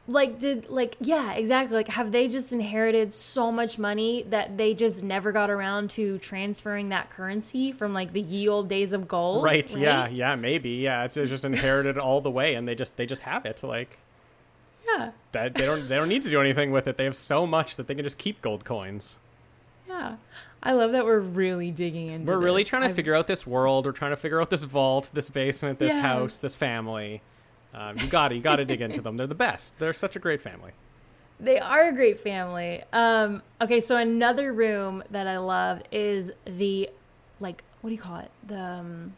Speaker 1: Like did like yeah exactly like have they just inherited so much money that they just never got around to transferring that currency from like the ye old days of gold?
Speaker 2: Right, Yeah. Yeah. Maybe. Yeah. It's just inherited all the way, and they just they just have it. Like
Speaker 1: yeah
Speaker 2: that. They don't they don't need to do anything with it. They have so much that they can just keep gold coins.
Speaker 1: yeah. I love that we're really digging into.
Speaker 2: We're really
Speaker 1: this.
Speaker 2: trying to
Speaker 1: I've-
Speaker 2: figure out this world. We're trying to figure out this vault, this basement, this
Speaker 1: Yeah.
Speaker 2: house, this family. Um, you got to you got to dig into them. They're the best. They're such a great family.
Speaker 1: They are a great family. Um, okay, so another room that I love is the, like, what do you call it? The, um,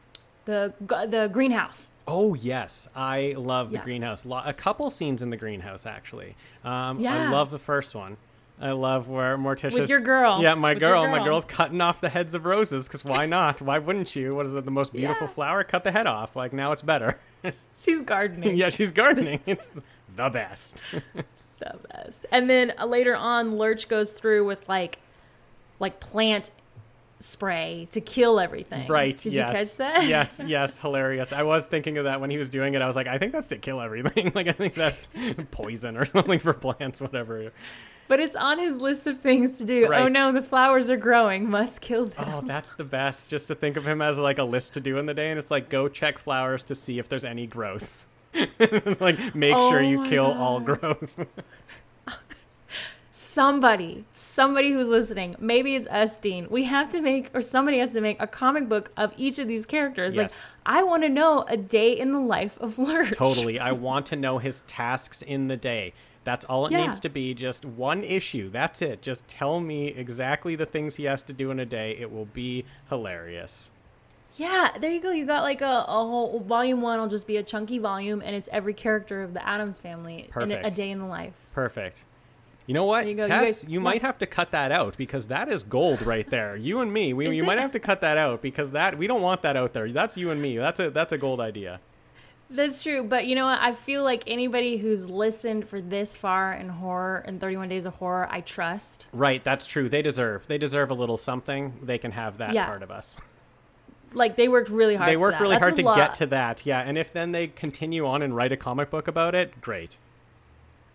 Speaker 1: the the greenhouse.
Speaker 2: Oh yes, I love the
Speaker 1: Yeah.
Speaker 2: greenhouse. A couple scenes in the greenhouse actually. Um, I love the first one. I love where Morticia.
Speaker 1: with your girl.
Speaker 2: Yeah, my
Speaker 1: your
Speaker 2: girl. My girl's cutting off the heads of roses because why not? why wouldn't you? What is it? The most beautiful
Speaker 1: Yeah.
Speaker 2: flower? Cut the head off. Like now it's better.
Speaker 1: She's gardening.
Speaker 2: yeah, she's gardening. it's the best.
Speaker 1: the best. And then uh, later on, Lurch goes through with like, like plant spray to kill everything.
Speaker 2: Right.
Speaker 1: Did
Speaker 2: yes.
Speaker 1: you catch that?
Speaker 2: yes. Yes. Hilarious. I was thinking of that when he was doing it. I was like, I think that's to kill everything. like, I think that's poison or something for plants, whatever.
Speaker 1: But it's on his list of things to do. Oh no, the flowers are growing. Must kill them.
Speaker 2: Oh, that's the best. Just to think of him as like a list to do in the day, and it's like go check flowers to see if there's any growth. it's like make
Speaker 1: Oh
Speaker 2: sure you kill all growth.
Speaker 1: Somebody, somebody who's listening, maybe it's us, Dean. We have to make, or somebody has to make a comic book of each of these characters.
Speaker 2: Yes.
Speaker 1: Like, I want to know a day in the life of Lurch.
Speaker 2: totally. I want to know his tasks in the day. That's all it
Speaker 1: Yeah.
Speaker 2: needs to be. Just one issue. That's it. Just tell me exactly the things he has to do in a day. It will be hilarious.
Speaker 1: Yeah, there you go. You got like a, a whole volume one will just be a chunky volume, and it's every character of the Addams family in a, a day in the life.
Speaker 2: Perfect. You know what,
Speaker 1: you go. You
Speaker 2: Tess?
Speaker 1: guys-
Speaker 2: you might have to cut that out because that is gold right there. You and me, we,
Speaker 1: Is
Speaker 2: you
Speaker 1: it?
Speaker 2: might have to cut that out because that we don't want that out there. That's you and me. That's a that's a gold idea.
Speaker 1: That's true, but you know what? I feel like anybody who's listened for this far in horror and 31 Days of Horror, I trust.
Speaker 2: Right, that's true. They deserve they deserve a little something. They can have that
Speaker 1: Yeah.
Speaker 2: part of us.
Speaker 1: Like they worked really hard.
Speaker 2: They worked really
Speaker 1: That's
Speaker 2: hard to
Speaker 1: lot.
Speaker 2: get to that. Yeah, and if then they continue on and write a comic book about it, great.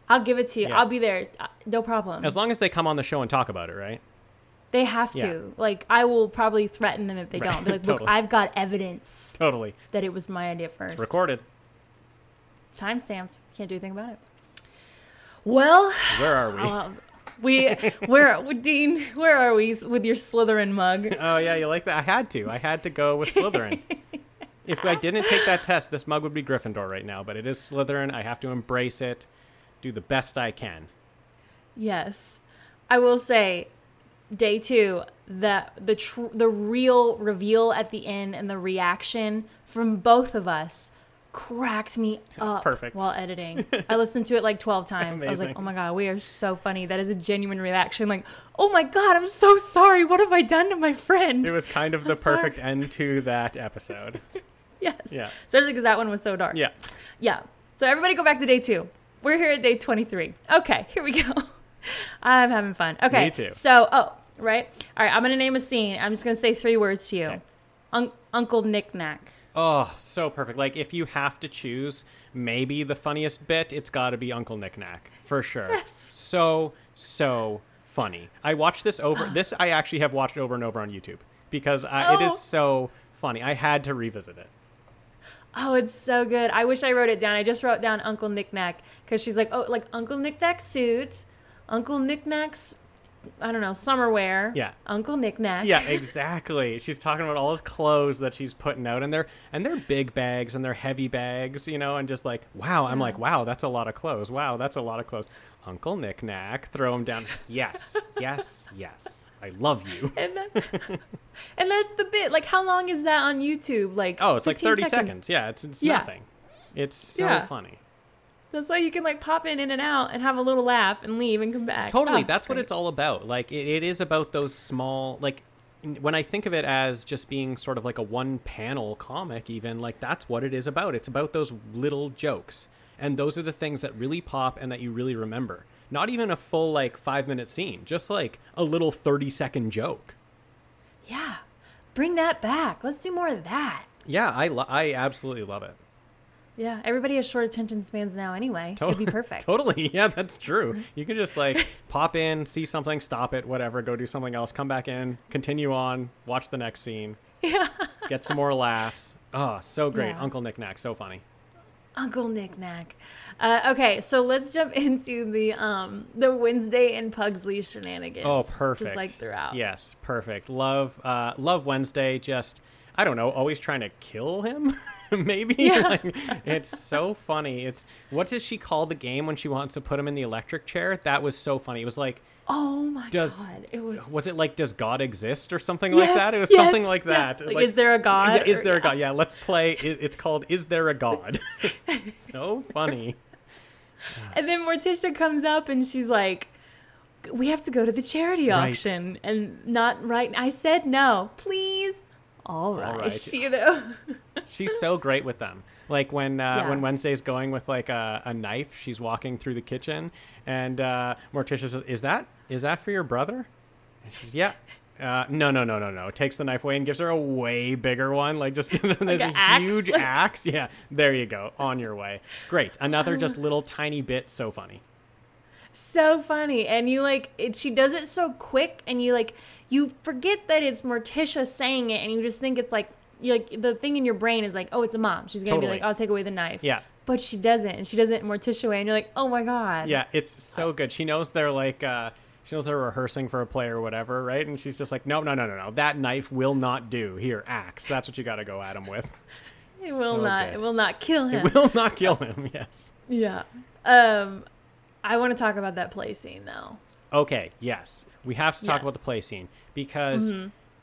Speaker 1: I'll give it to you.
Speaker 2: Yeah.
Speaker 1: I'll be there. Uh, No problem.
Speaker 2: As long as they come on the show and talk about it, right?
Speaker 1: they have to.
Speaker 2: Yeah.
Speaker 1: Like I will probably threaten them if they
Speaker 2: Right.
Speaker 1: don't. Be like, look, I've got evidence
Speaker 2: Totally.
Speaker 1: that it was my idea first.
Speaker 2: It's recorded.
Speaker 1: Timestamps. Can't do anything about it. Well,
Speaker 2: Where are we?
Speaker 1: uh, we where Dean? Where are we with your Slytherin mug?
Speaker 2: Oh yeah, you like that? I had to. I had to go with Slytherin. if I didn't take that test, this mug would be Gryffindor right now. But it is Slytherin. I have to embrace it, do the best I can.
Speaker 1: Yes, I will say, day two, that the tr- the real reveal at the end and the reaction from both of us cracked me up
Speaker 2: Perfect.
Speaker 1: while editing. I listened to it like 12 times. Amazing. I was like, oh my God, we are so funny. That is a genuine reaction. Like, oh my God, I'm so sorry. What have I done to my friend?
Speaker 2: It was kind of the
Speaker 1: I'm sorry.
Speaker 2: perfect end to that episode.
Speaker 1: yes.
Speaker 2: Yeah.
Speaker 1: Especially because that one was so dark.
Speaker 2: Yeah.
Speaker 1: Yeah. So everybody go back to day two. We're here at day 23. Okay, here we go. I'm having fun. Okay.
Speaker 2: Me too.
Speaker 1: So, oh, right. All right, I'm going to name a scene. I'm just going to say three words to you
Speaker 2: Okay.
Speaker 1: Un- Uncle Knick Knack.
Speaker 2: Oh, so perfect. Like if you have to choose maybe the funniest bit, it's got to be Uncle Knick Knack for sure.
Speaker 1: Yes.
Speaker 2: So so funny. I watched this over. this I actually have watched over and over on YouTube because it
Speaker 1: Oh.
Speaker 2: is so funny. I had to revisit it.
Speaker 1: Oh, it's so good. I wish I wrote it down. I just wrote down Uncle Knick Knack because she's like, oh, like Uncle Knick Knack's suit, Uncle Knick Knack's, I don't know, summer wear.
Speaker 2: Yeah.
Speaker 1: Uncle Knick Knack.
Speaker 2: Yeah, exactly. she's talking about all his clothes that she's putting out, and they're and they're big bags and they're heavy bags, you know, and just like wow, I'm like wow, that's a lot of clothes. Wow, that's a lot of clothes. Uncle Knick Knack, throw him down. Yes, yes, yes. I love you.
Speaker 1: And, that, and that's the bit. Like, how long is that on YouTube? Like,
Speaker 2: Oh, it's like 30 seconds. Yeah, it's it's
Speaker 1: Yeah.
Speaker 2: nothing. It's so
Speaker 1: Yeah.
Speaker 2: funny.
Speaker 1: That's why you can like pop in, in and out and have a little laugh and leave and come back.
Speaker 2: Totally,
Speaker 1: Oh,
Speaker 2: that's what it's all about. Like it, it is about those small like when I think of it as just being sort of like a one panel comic even like that's what it is about. It's about those little jokes. And those are the things that really pop and that you really remember. Not even a full like 5 minute scene, just like a little 30 second joke.
Speaker 1: Yeah. Bring that back. Let's do more of that.
Speaker 2: Yeah, I lo- I absolutely love it.
Speaker 1: Yeah. Everybody has short attention spans now anyway. It'd be perfect.
Speaker 2: Totally. Yeah, that's true. You can just like pop in, see something, stop it, whatever, go do something else, come back in, continue on, watch the next scene,
Speaker 1: Yeah.
Speaker 2: get some more laughs. Oh, so great.
Speaker 1: Yeah.
Speaker 2: Uncle Knick Knack, so funny.
Speaker 1: Uncle Knick Knack. Uh, okay, so let's jump into the um the Wednesday and Pugsley shenanigans.
Speaker 2: Oh, perfect.
Speaker 1: Just like throughout.
Speaker 2: Yes, perfect. Love uh love Wednesday just I don't know, always trying to kill him. Maybe
Speaker 1: Yeah.
Speaker 2: like, it's so funny. It's what does she call the game when she wants to put him in the electric chair? That was so funny. It was like
Speaker 1: Oh my
Speaker 2: Does-
Speaker 1: god! It was.
Speaker 2: was it like does God exist or something like that? It was
Speaker 1: yes,
Speaker 2: something like
Speaker 1: yes.
Speaker 2: that.
Speaker 1: Like, is there a God?
Speaker 2: Yeah, is
Speaker 1: Or-
Speaker 2: there a. God? Yeah, let's play. it- It's called Is There a God? so funny.
Speaker 1: And then Morticia comes up and she's like, "We have to go to the charity
Speaker 2: Right.
Speaker 1: auction." And not right. I said no, please. All right,
Speaker 2: right.
Speaker 1: you know.
Speaker 2: She's so great with them. Like when uh,
Speaker 1: Yeah.
Speaker 2: when Wednesday's going with like a, a knife, she's walking through the kitchen, and uh, Morticia says, "Is that is that for your brother?" And says, "Yeah." Uh, no, no, no, no, no. Takes the knife away and gives her a way bigger one. Like just there's
Speaker 1: an
Speaker 2: a
Speaker 1: axe?
Speaker 2: huge
Speaker 1: Like-
Speaker 2: axe. Yeah, there you go. On your way. Great. Another just little tiny bit. So funny.
Speaker 1: So funny and you like it, she does it so quick and you like you forget that it's morticia saying it and you just think it's like you like the thing in your brain is like oh it's a mom she's gonna
Speaker 2: Totally.
Speaker 1: be like i'll take away the knife
Speaker 2: Yeah.
Speaker 1: but she doesn't and she does it in morticia way and you're like oh my god
Speaker 2: Yeah, it's so good. She knows they're like uh she knows they're rehearsing for a play or whatever, right? And she's just like, no, no, no, no, no. That knife will not do. Here, axe. That's what you got to go at him with.
Speaker 1: it will
Speaker 2: So
Speaker 1: not
Speaker 2: good.
Speaker 1: it will not kill him
Speaker 2: It will not kill him. Yes.
Speaker 1: yeah um i want to talk about that play scene though
Speaker 2: Okay. Yes, we have to talk about
Speaker 1: Yes. Mm-hmm.
Speaker 2: the play scene because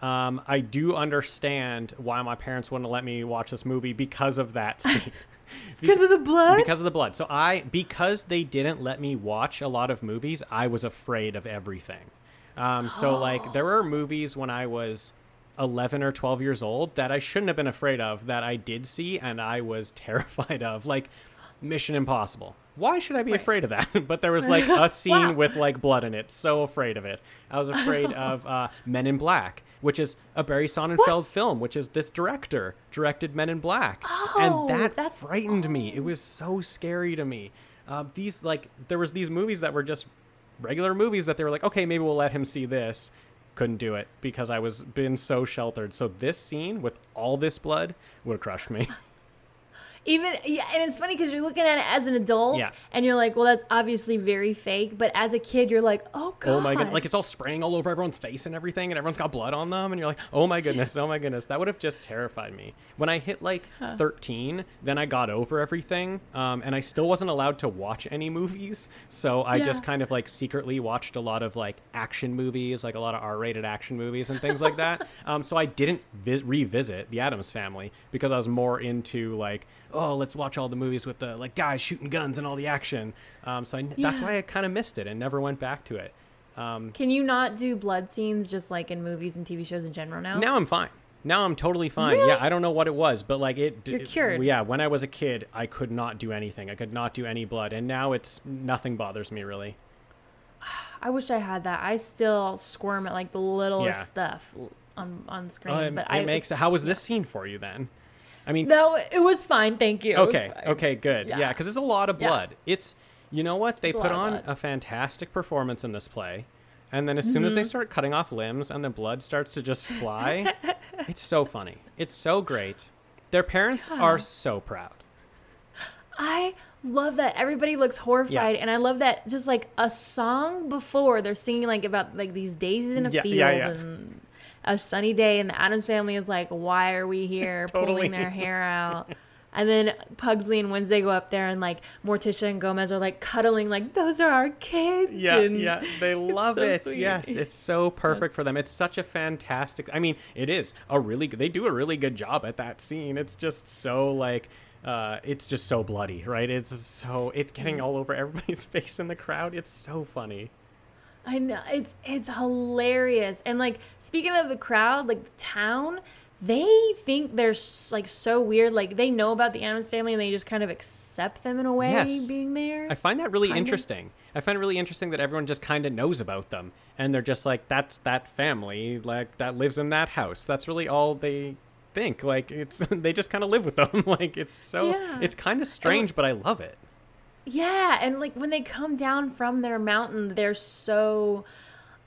Speaker 2: um, I do understand why my parents wouldn't let me watch this movie because of that scene.
Speaker 1: because of the blood
Speaker 2: because of the blood. So I because they didn't let me watch a lot of movies, I was afraid of everything. Um, so like there were movies when I was 11 or 12 years old that I shouldn't have been afraid of that I did see and I was terrified of like Mission Impossible. Why should I be
Speaker 1: Right.
Speaker 2: afraid of that? but there was like a scene
Speaker 1: Wow.
Speaker 2: with like blood in it. So afraid of it. I was afraid of uh, Men in Black, which is a Barry Sonnenfeld film, which is this director directed Men in Black,
Speaker 1: Oh,
Speaker 2: and that frightened me. It was so scary to me. Uh, these like there was these movies that were just regular movies that they were like, okay, maybe we'll let him see this. Couldn't do it because I was been so sheltered. So this scene with all this blood would have crushed me.
Speaker 1: Even yeah and it's funny because you're looking at it as an adult
Speaker 2: Yeah.
Speaker 1: and you're like well that's obviously very fake but as a kid you're like oh god
Speaker 2: Oh my god! Like it's all spraying all over everyone's face and everything, and everyone's got blood on them, and you're like, oh my goodness, oh my goodness. That would have just terrified me. When I hit like 13, then I got over everything, um, and I still wasn't allowed to watch any movies. So I just kind of like secretly watched a lot of like action movies, like a lot of R-rated action movies and things like that. Um, so I didn't vi- revisit The Addams Family because I was more into like, oh, let's watch all the movies with the like guys shooting guns and all the action. Um, so I, that's why I kind of missed it and never went back to it. Um,
Speaker 1: can you not do blood scenes just like in movies and tv shows in general now
Speaker 2: now I'm fine. Now I'm totally fine.
Speaker 1: Really?
Speaker 2: Yeah, I don't know what it was, but like it.
Speaker 1: You're
Speaker 2: it-
Speaker 1: cured.
Speaker 2: Yeah, when I was a kid, I could not do anything. I could not do any blood, and now it's nothing bothers me really.
Speaker 1: i wish i had that i still squirm at like the littlest
Speaker 2: Yeah.
Speaker 1: stuff on on screen
Speaker 2: it
Speaker 1: but
Speaker 2: it
Speaker 1: i
Speaker 2: makes. How was this scene for you then? I mean,
Speaker 1: no it was fine thank you
Speaker 2: okay, okay, good. Yeah,
Speaker 1: Yeah.
Speaker 2: because it's a lot of
Speaker 1: Yeah.
Speaker 2: blood. It's you know what they
Speaker 1: It's a
Speaker 2: put
Speaker 1: lot
Speaker 2: on
Speaker 1: blood.
Speaker 2: a fantastic performance in this play, and then as soon as
Speaker 1: Mm-hmm.
Speaker 2: they start cutting off limbs and the blood starts to just fly, it's so funny. It's so great. Their parents are so proud.
Speaker 1: I love that everybody looks horrified, and I love that just like a song before they're singing like about like these daisies in a
Speaker 2: Yeah,
Speaker 1: field
Speaker 2: yeah, yeah.
Speaker 1: and a sunny day, and the Addams family is like, "Why are we here?"
Speaker 2: Totally.
Speaker 1: pulling their hair out. And then Pugsley and Wednesday go up there, and like Morticia and Gomez are like cuddling, like those are our kids.
Speaker 2: Yeah,
Speaker 1: and
Speaker 2: yeah, they love
Speaker 1: so
Speaker 2: it.
Speaker 1: sweet.
Speaker 2: Yes, it's so perfect for them. It's such a fantastic. I mean, it is a really good. They do a really good job at that scene. It's just so like. Uh, it's just so bloody, right? It's so it's getting all over everybody's face in the crowd. It's so funny.
Speaker 1: I know it's it's hilarious. And like speaking of the crowd, like the town, they think they're like so weird. Like they know about the Addams family and they just kind of accept them in a way
Speaker 2: Yes.
Speaker 1: being there.
Speaker 2: I find that really
Speaker 1: Kind of.
Speaker 2: interesting. I find it really interesting that everyone just kind of knows about them, and they're just like, "That's that family, like that lives in that house." That's really all they think. Like it's they just kind of live with them. like it's so
Speaker 1: Yeah.
Speaker 2: it's kind of strange, but I love it.
Speaker 1: Yeah, and like when they come down from their mountain, they're so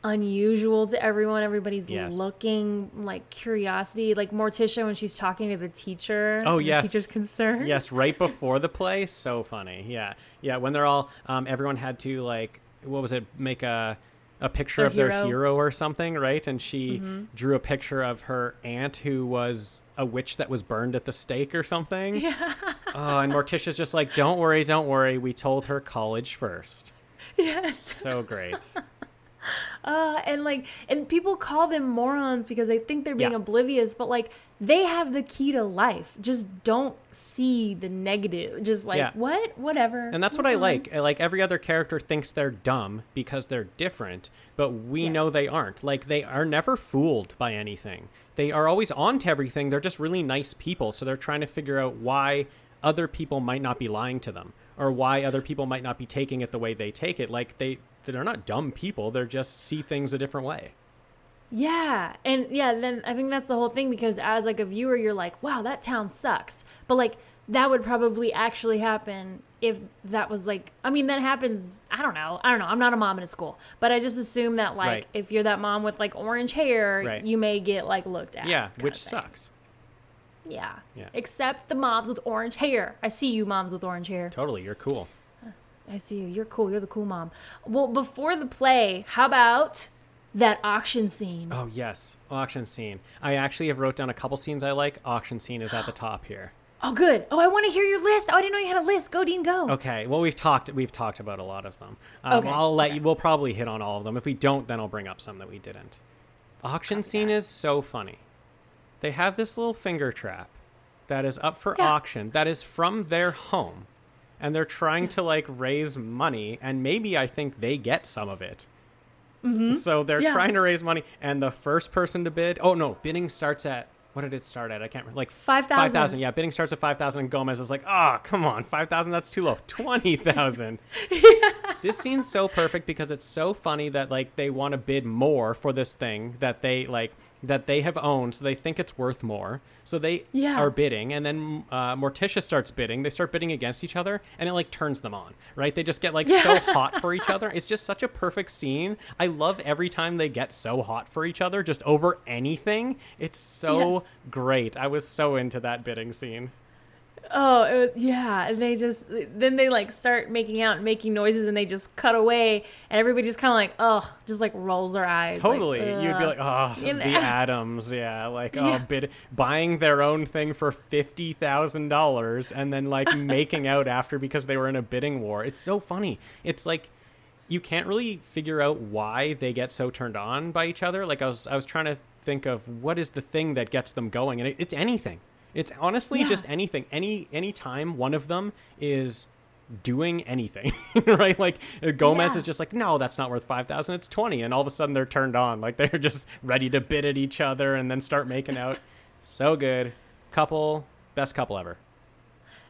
Speaker 1: unusual to everyone. Everybody's
Speaker 2: Yes.
Speaker 1: looking like curiosity. Like Morticia when she's talking to the teacher.
Speaker 2: Oh yes,
Speaker 1: the teacher's concerned.
Speaker 2: Yes, right before the play, so funny. Yeah, yeah. When they're all, um, everyone had to like, what was it? Make a a picture
Speaker 1: Their
Speaker 2: of their
Speaker 1: hero.
Speaker 2: hero or something, right? And she
Speaker 1: Mm-hmm.
Speaker 2: drew a picture of her aunt who was a witch that was burned at the stake or something. Yeah. Oh, and Morticia's just like, "Don't worry, don't worry. We told her college first.
Speaker 1: Yes.
Speaker 2: So great.
Speaker 1: Uh, and like, and people call them morons because they think they're being
Speaker 2: Yeah.
Speaker 1: oblivious, but like, they have the key to life. Just don't see the negative. Just like,
Speaker 2: Yeah.
Speaker 1: what? Whatever.
Speaker 2: And that's what I like. Like every other character thinks they're dumb because they're different, but we know they aren't. Like they are never fooled by anything. They are always on to everything. They're just really nice people, so they're trying to figure out why other people might not be lying to them or why other people might not be taking it the way they take it. Like they they're not dumb people. They're just see things a different way.
Speaker 1: Yeah. And yeah, then I think that's the whole thing because as like a viewer, you're like, wow, that town sucks. But like, that would probably actually happen if that was like, I mean, that happens. I don't know. I don't know. I'm not a mom in a school, but I just assume that like,
Speaker 2: Right.
Speaker 1: if you're that mom with like orange hair,
Speaker 2: Right.
Speaker 1: you may get like looked at.
Speaker 2: Yeah, which sucks.
Speaker 1: Yeah.
Speaker 2: Yeah.
Speaker 1: Except the moms with orange hair. I see you, moms with orange hair.
Speaker 2: Totally, you're cool.
Speaker 1: I see you. You're cool. You're the cool mom. Well, before the play, how about that auction scene?
Speaker 2: Oh yes, auction scene. I actually have wrote down a couple scenes I like. Auction scene is at the top here.
Speaker 1: Oh, good. Oh, I want to hear your list. Oh, I didn't know you had a list. Go, Dean, go.
Speaker 2: Okay. Well, we've talked. We've talked about a lot of them. Um,
Speaker 1: Okay,
Speaker 2: I'll let
Speaker 1: okay.
Speaker 2: you. We'll probably hit on all of them. If we don't, then I'll bring up some that we didn't. Auction scene is so funny. They have this little finger trap that is up for
Speaker 1: Yeah.
Speaker 2: auction. That is from their home, and they're trying to like raise money. And maybe I think they get some of it. So they're
Speaker 1: Mm-hmm. Yeah.
Speaker 2: trying to raise money, and the first person to bid. Oh no, bidding starts at what did it start at? I can't remember. Like
Speaker 1: 5,000.
Speaker 2: Five thousand. Yeah, bidding starts at five thousand, and Gomez is like, "Oh, come on, five thousand. That's too low. Twenty thousand. This scene's so perfect because it's so funny that like they want to bid more for this thing that they like that they have owned, so they think it's worth more. So they
Speaker 1: Yeah.
Speaker 2: are bidding, and then uh, Morticia starts bidding. They start bidding against each other, and it like turns them on, right? They just get like so hot for each other. It's just such a perfect scene. I love every time they get so hot for each other, just over anything. It's so
Speaker 1: Yes.
Speaker 2: great. I was so into that bidding scene.
Speaker 1: Oh, it was, yeah. And they just, then they like start making out and making noises and they just cut away. And everybody just kind of like, oh, just like rolls their eyes. like,
Speaker 2: Totally. You'd be like, oh,
Speaker 1: You know?
Speaker 2: the Addams. Yeah. Like, oh,
Speaker 1: Yeah.
Speaker 2: bid, buying their own thing for $50,000 and then like making out after because they were in a bidding war. It's so funny. It's like, you can't really figure out why they get so turned on by each other. Like I was, I was trying to think of what is the thing that gets them going, and it, it's anything. It's honestly
Speaker 1: Yeah.
Speaker 2: just anything. Any any time one of them is doing anything, right? Like uh, Gomez
Speaker 1: Yeah.
Speaker 2: is just like, no, that's not worth five thousand. It's twenty, and all of a sudden they're turned on. Like they're just ready to bid at each other and then start making out. so good, couple, best couple ever.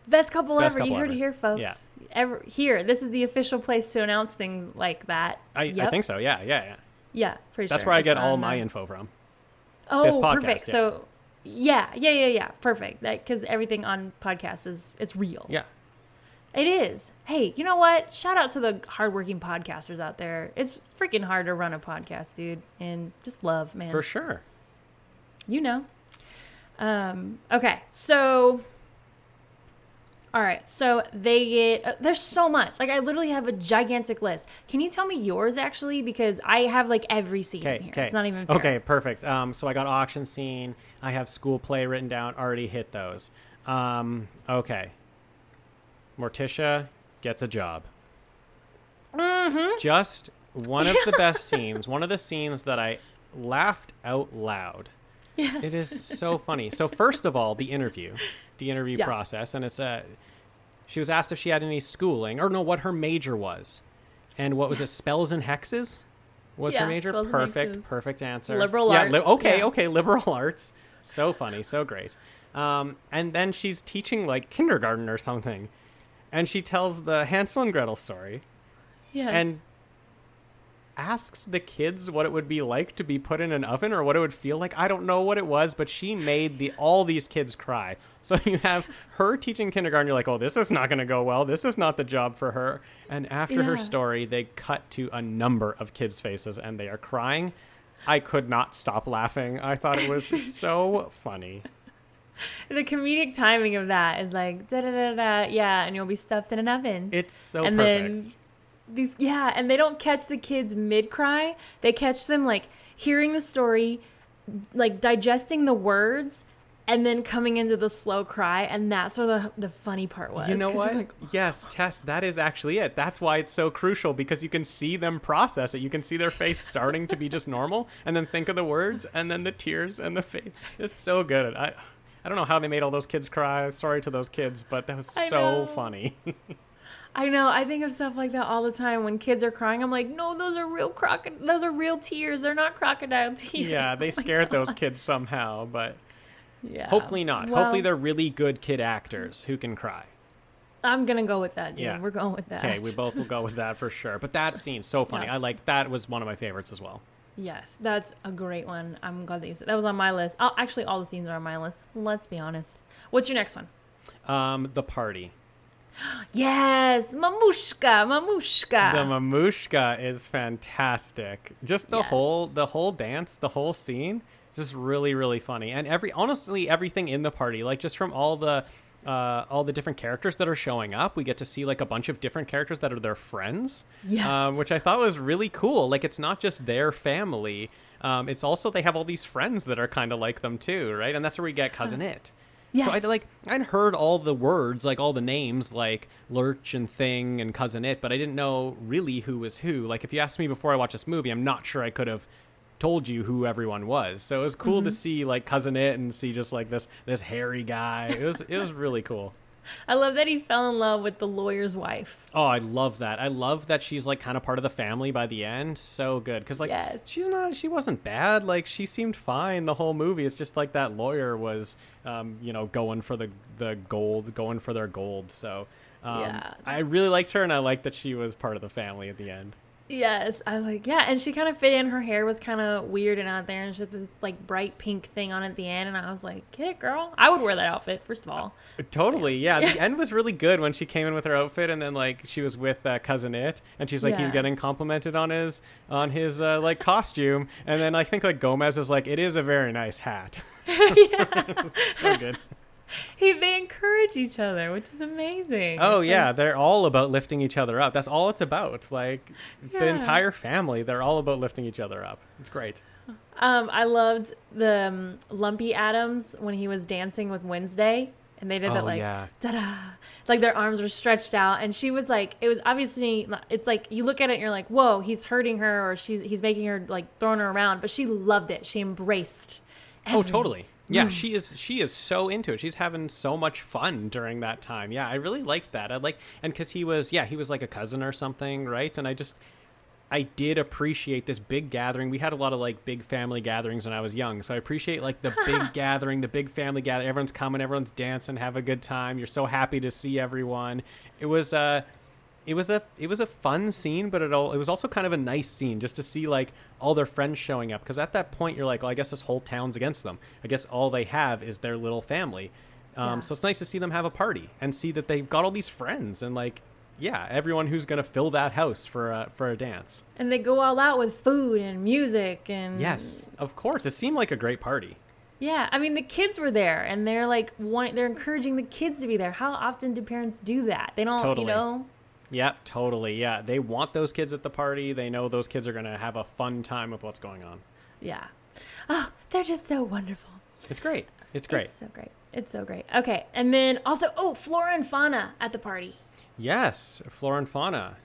Speaker 1: Best couple
Speaker 2: Best
Speaker 1: ever. you heard
Speaker 2: ever.
Speaker 1: it here, folks.
Speaker 2: Yeah.
Speaker 1: Ever here. This is the official place to announce things like that.
Speaker 2: I, I think so. Yeah, yeah, yeah.
Speaker 1: Yeah, for sure.
Speaker 2: That's
Speaker 1: sure.
Speaker 2: where I
Speaker 1: It's
Speaker 2: get all my info from.
Speaker 1: Oh, perfect.
Speaker 2: yeah.
Speaker 1: So, yeah, yeah, yeah, yeah. Perfect. That because everything on podcasts is it's real.
Speaker 2: Yeah.
Speaker 1: It is. Hey, you know what? Shout out to the hardworking podcasters out there. It's freaking hard to run a podcast, dude. And just love, man.
Speaker 2: For sure.
Speaker 1: You know. Um, okay, so all right, so they get uh, there's so much. Like I literally have a gigantic list. Can you tell me yours actually because I have like every scene
Speaker 2: Okay.
Speaker 1: here.
Speaker 2: Okay.
Speaker 1: It's not even fair.
Speaker 2: Okay. Perfect. Um, so I got auction scene. I have school play written down. Already hit those. Um, okay. Morticia gets a job.
Speaker 1: Mm-hmm.
Speaker 2: Just one of the best scenes. One of the scenes that I laughed out loud.
Speaker 1: Yes.
Speaker 2: It is so funny. So first of all, the interview, the interview
Speaker 1: Yeah.
Speaker 2: process, and it's a. She was asked if she had any schooling, or no, what her major was, and what was it? Spells and hexes was
Speaker 1: Yeah,
Speaker 2: her major. Perfect, perfect answer.
Speaker 1: Liberal
Speaker 2: yeah,
Speaker 1: arts,
Speaker 2: okay,
Speaker 1: yeah.
Speaker 2: okay, liberal arts. So funny, so great. Um, and then she's teaching like kindergarten or something, and she tells the Hansel and Gretel story
Speaker 1: Yes.
Speaker 2: and asks the kids what it would be like to be put in an oven or what it would feel like. I don't know what it was, but she made the all these kids cry. So you have her teaching kindergarten. You're like, oh, this is not going to go well. This is not the job for her. And after her story, they cut to a number of kids' faces and they are crying. I could not stop laughing. I thought it was so funny.
Speaker 1: the comedic timing of that is like da da da da yeah, and you'll be stuffed in an oven.
Speaker 2: It's so
Speaker 1: and
Speaker 2: perfect.
Speaker 1: then these yeah, and they don't catch the kids mid cry. They catch them like hearing the story, like digesting the words, and then coming into the slow cry, and that's where the the funny part was.
Speaker 2: You know what?
Speaker 1: like,
Speaker 2: yes, Tess, that is actually it. That's why it's so crucial because you can see them process it. You can see their face starting to be just normal, and then think of the words, and then the tears and the face. It's so good. I, I don't know how they made all those kids cry. Sorry to those kids, but that was so funny.
Speaker 1: I know. I think of stuff like that all the time when kids are crying. I'm like, no, those are real crocod. Those are real tears. They're not crocodile tears.
Speaker 2: yeah, they
Speaker 1: Oh
Speaker 2: scared those kids somehow, but
Speaker 1: Yeah.
Speaker 2: hopefully not.
Speaker 1: Well,
Speaker 2: hopefully they're really good kid actors who can cry.
Speaker 1: I'm gonna go with that. Dude.
Speaker 2: Yeah.
Speaker 1: We're going with that.
Speaker 2: Okay, we both will go with that for sure. But that scene so funny. I like that was one of my favorites as well.
Speaker 1: Yes, that's a great one. I'm glad that you said that was on my list. Oh, actually, all the scenes are on my list. Let's be honest. What's your next one?
Speaker 2: Um, the party.
Speaker 1: Yes, Mamushka, Mamushka.
Speaker 2: The mamushka is fantastic. Just the
Speaker 1: Yes.
Speaker 2: whole the whole dance, the whole scene, is just really really funny. And every honestly everything in the party, like just from all the uh, all the different characters that are showing up, we get to see like a bunch of different characters that are their friends,
Speaker 1: Yes.
Speaker 2: um, which I thought was really cool. Like it's not just their family; um, it's also they have all these friends that are kind of like them too, right? And that's where we get cousin itt. So I like I'd heard all the words, like all the names, like Lurch and Thing and Cousin Itt, but I didn't know really who was who. Like if you asked me before I watched this movie, I'm not sure I could have told you who everyone was. So it was cool
Speaker 1: Mm-hmm.
Speaker 2: to see like Cousin Itt and see just like this this hairy guy. It was it was really cool.
Speaker 1: I love that he fell in love with the lawyer's wife.
Speaker 2: Oh, I love that. I love that she's like kind of part of the family by the end. So good because like
Speaker 1: Yes.
Speaker 2: she's not she wasn't bad. Like she seemed fine the whole movie. It's just like that lawyer was, um, you know, going for the the gold, going for their gold. So um,
Speaker 1: Yeah.
Speaker 2: I really liked her, and I liked that she was part of the family at the end.
Speaker 1: Yes, I was like, yeah, and she kind of fit in. Her hair was kind of weird and out there, and she had this like bright pink thing on at the end. And I was like, get it, girl. I would wear that outfit first of all.
Speaker 2: Totally, yeah. The end was really good when she came in with her outfit, and then like she was with uh, cousin itt, and she's like he's getting complimented on his on his uh, like costume, and then I think like Gomez is like it is a very nice hat. so good.
Speaker 1: He, they encourage each other, which is amazing.
Speaker 2: Oh
Speaker 1: It's
Speaker 2: yeah,
Speaker 1: like-
Speaker 2: they're all about lifting each other up. That's all it's about. Like the entire family, they're all about lifting each other up. It's great.
Speaker 1: Um, I loved the um, Lumpy Addams when he was dancing with Wednesday, and they did that
Speaker 2: Oh,
Speaker 1: like
Speaker 2: yeah.
Speaker 1: da-da, like their arms were stretched out, and she was like, it was obviously, it's like you look at it and you're like, whoa, he's hurting her, or she's he's making her like throwing her around, but she loved it. She embraced.
Speaker 2: Oh, totally. Yeah, she is. She is so into it. She's having so much fun during that time. Yeah, I really liked that. I like, and because he was, yeah, he was like a cousin or something, right? And I just, I did appreciate this big gathering. We had a lot of like big family gatherings when I was young, so I appreciate like the big gathering, the big family gathering. Everyone's coming, everyone's dancing, have a good time. You're so happy to see everyone. It was, uh, it was a it was a fun scene, but it all it was also kind of a nice scene just to see like all their friends showing up. Because at that point, you're like, well, I guess this whole town's against them. I guess all they have is their little family. Um,
Speaker 1: Yeah.
Speaker 2: So it's nice to see them have a party and see that they've got all these friends and like, yeah, everyone who's gonna fill that house for a, for a dance.
Speaker 1: And they go all out with food and music and
Speaker 2: Yes, of course. It seemed like a great party.
Speaker 1: Yeah, I mean the kids were there, and they're like, want, they're encouraging the kids to be there. How often do parents do that? They don't,
Speaker 2: Totally.
Speaker 1: you know.
Speaker 2: Yeah, totally. Yeah, they want those kids at the party. They know those kids are gonna have a fun time with what's going on.
Speaker 1: Yeah. Oh, they're just so wonderful.
Speaker 2: It's great. It's great.
Speaker 1: It's so great. It's so great. Okay, and then also, oh, Flora and Fauna at the party.
Speaker 2: Yes, Flora and Fauna.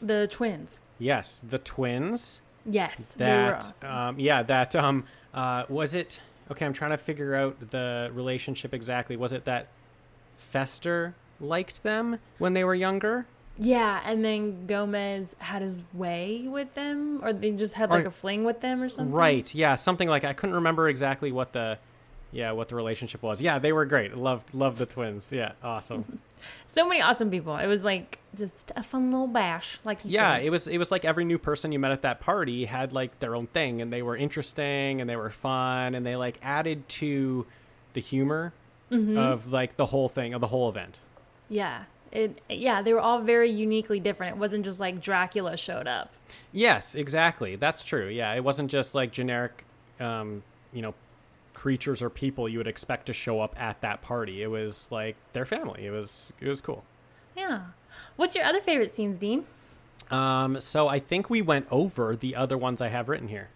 Speaker 1: The twins.
Speaker 2: Yes, the twins.
Speaker 1: Yes, they were.
Speaker 2: That um, yeah, that um, uh, was it. Okay, I'm trying to figure out the relationship exactly. Was it that Fester liked them when they were younger?
Speaker 1: Yeah, and then Gomez had his way with them, or they just had like
Speaker 2: Or-
Speaker 1: a fling with them or something.
Speaker 2: Right. Yeah, something like I couldn't remember exactly what the yeah what the relationship was. Yeah, they were great. Loved loved the twins. Yeah, awesome.
Speaker 1: So many awesome people. It was like just a fun little bash, like
Speaker 2: yeah,
Speaker 1: said.
Speaker 2: it was it was like every new person you met at that party had like their own thing, and they were interesting and they were fun, and they like added to the humor
Speaker 1: Mm-hmm.
Speaker 2: of like the whole thing of the whole event.
Speaker 1: Yeah. It yeah, they were all very uniquely different. It wasn't just like Dracula showed up.
Speaker 2: Yes, exactly. That's true. Yeah, it wasn't just like generic, um, you know, creatures or people you would expect to show up at that party. It was like their family. It was it was cool.
Speaker 1: Yeah. What's your other favorite scenes, Dean?
Speaker 2: Um, so I think we went over the other ones I have written here.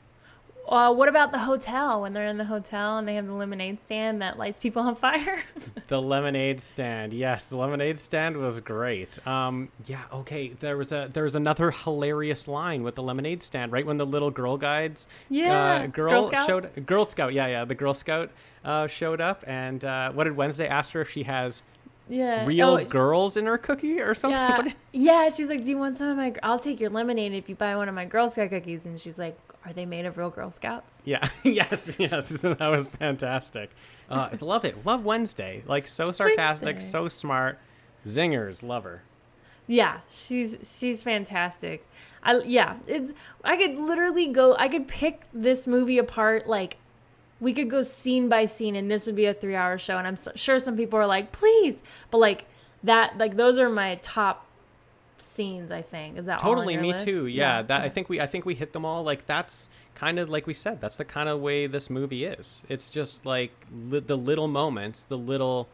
Speaker 1: Uh, what about the hotel when they're in the hotel and they have the lemonade stand that lights people on fire?
Speaker 2: the lemonade stand, yes, the lemonade stand was great. Um, yeah, okay. There was a there was another hilarious line with the lemonade stand right when the little girl guides,
Speaker 1: yeah,
Speaker 2: uh, girl,
Speaker 1: girl
Speaker 2: showed Girl Scout, yeah, yeah, the Girl Scout uh, showed up, and uh, what did Wednesday ask her if she has
Speaker 1: yeah.
Speaker 2: real
Speaker 1: Oh,
Speaker 2: girls in her cookie or something?
Speaker 1: Yeah, yeah. She was like, "Do you want some of my? I'll take your lemonade if you buy one of my Girl Scout cookies." And she's like, "Are they made of real Girl Scouts?"
Speaker 2: Yeah, yes, yes, that was fantastic. Uh, love it. Love Wednesday. Like so sarcastic,
Speaker 1: Wednesday.
Speaker 2: so smart. Zingers, love her.
Speaker 1: Yeah, she's she's fantastic. I yeah, it's I could literally go. I could pick this movie apart like. We could go scene by scene, and this would be a three-hour show. And I'm so, sure some people are like, "Please," but like that, like those are my top scenes. I think is that
Speaker 2: Totally, me
Speaker 1: list?
Speaker 2: too. Yeah, that I think we I think we hit them all. Like that's kind of like we said. That's the kind of way this movie is. It's just like li- the little moments, the little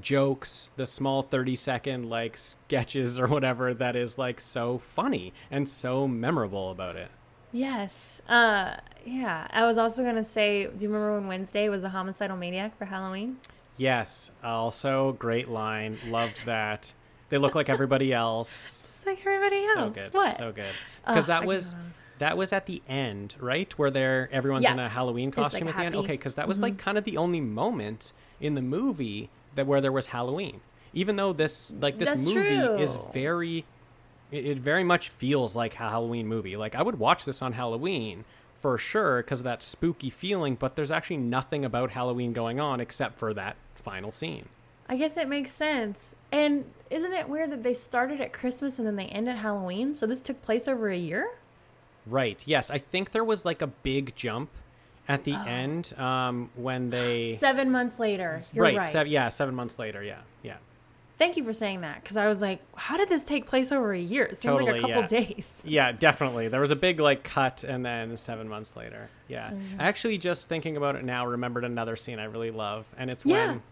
Speaker 2: jokes, the small 30 second like sketches or whatever that is like so funny and so memorable about it.
Speaker 1: Yes. Uh, yeah. I was also gonna say, do you remember when Wednesday was a homicidal maniac for Halloween?
Speaker 2: Yes, also great line. Loved that. They look like everybody else.
Speaker 1: Like everybody else.
Speaker 2: So good.
Speaker 1: What?
Speaker 2: So good. Because
Speaker 1: I
Speaker 2: that
Speaker 1: could
Speaker 2: was that was at the end, right? Where they're everyone's
Speaker 1: Yeah.
Speaker 2: in a Halloween
Speaker 1: It's, like,
Speaker 2: costume at the end. Okay, because that was like mm-hmm. kind of the only moment in the movie that where there was Halloween. Even though this like this
Speaker 1: That's
Speaker 2: movie is very it, it very much feels like a Halloween movie. Like I would watch this on Halloween for sure because of that spooky feeling, but there's actually nothing about Halloween going on except for that final scene.
Speaker 1: I guess it makes sense. And isn't it weird that they started at Christmas and then they end at Halloween? So this took place over a year?
Speaker 2: Right. Yes, I think there was like a big jump at the end um, when they
Speaker 1: Seven months later. You're
Speaker 2: right,
Speaker 1: right.
Speaker 2: sev- yeah, seven months later. Yeah, yeah.
Speaker 1: Thank you for saying that because I was like, how did this take place over a year? It seems like a couple
Speaker 2: yeah.
Speaker 1: days.
Speaker 2: Yeah, definitely. There was a big like cut, and then seven months later. Yeah,
Speaker 1: Mm-hmm.
Speaker 2: actually, just thinking about it now, remembered another scene I really love, and it's
Speaker 1: Yeah.
Speaker 2: when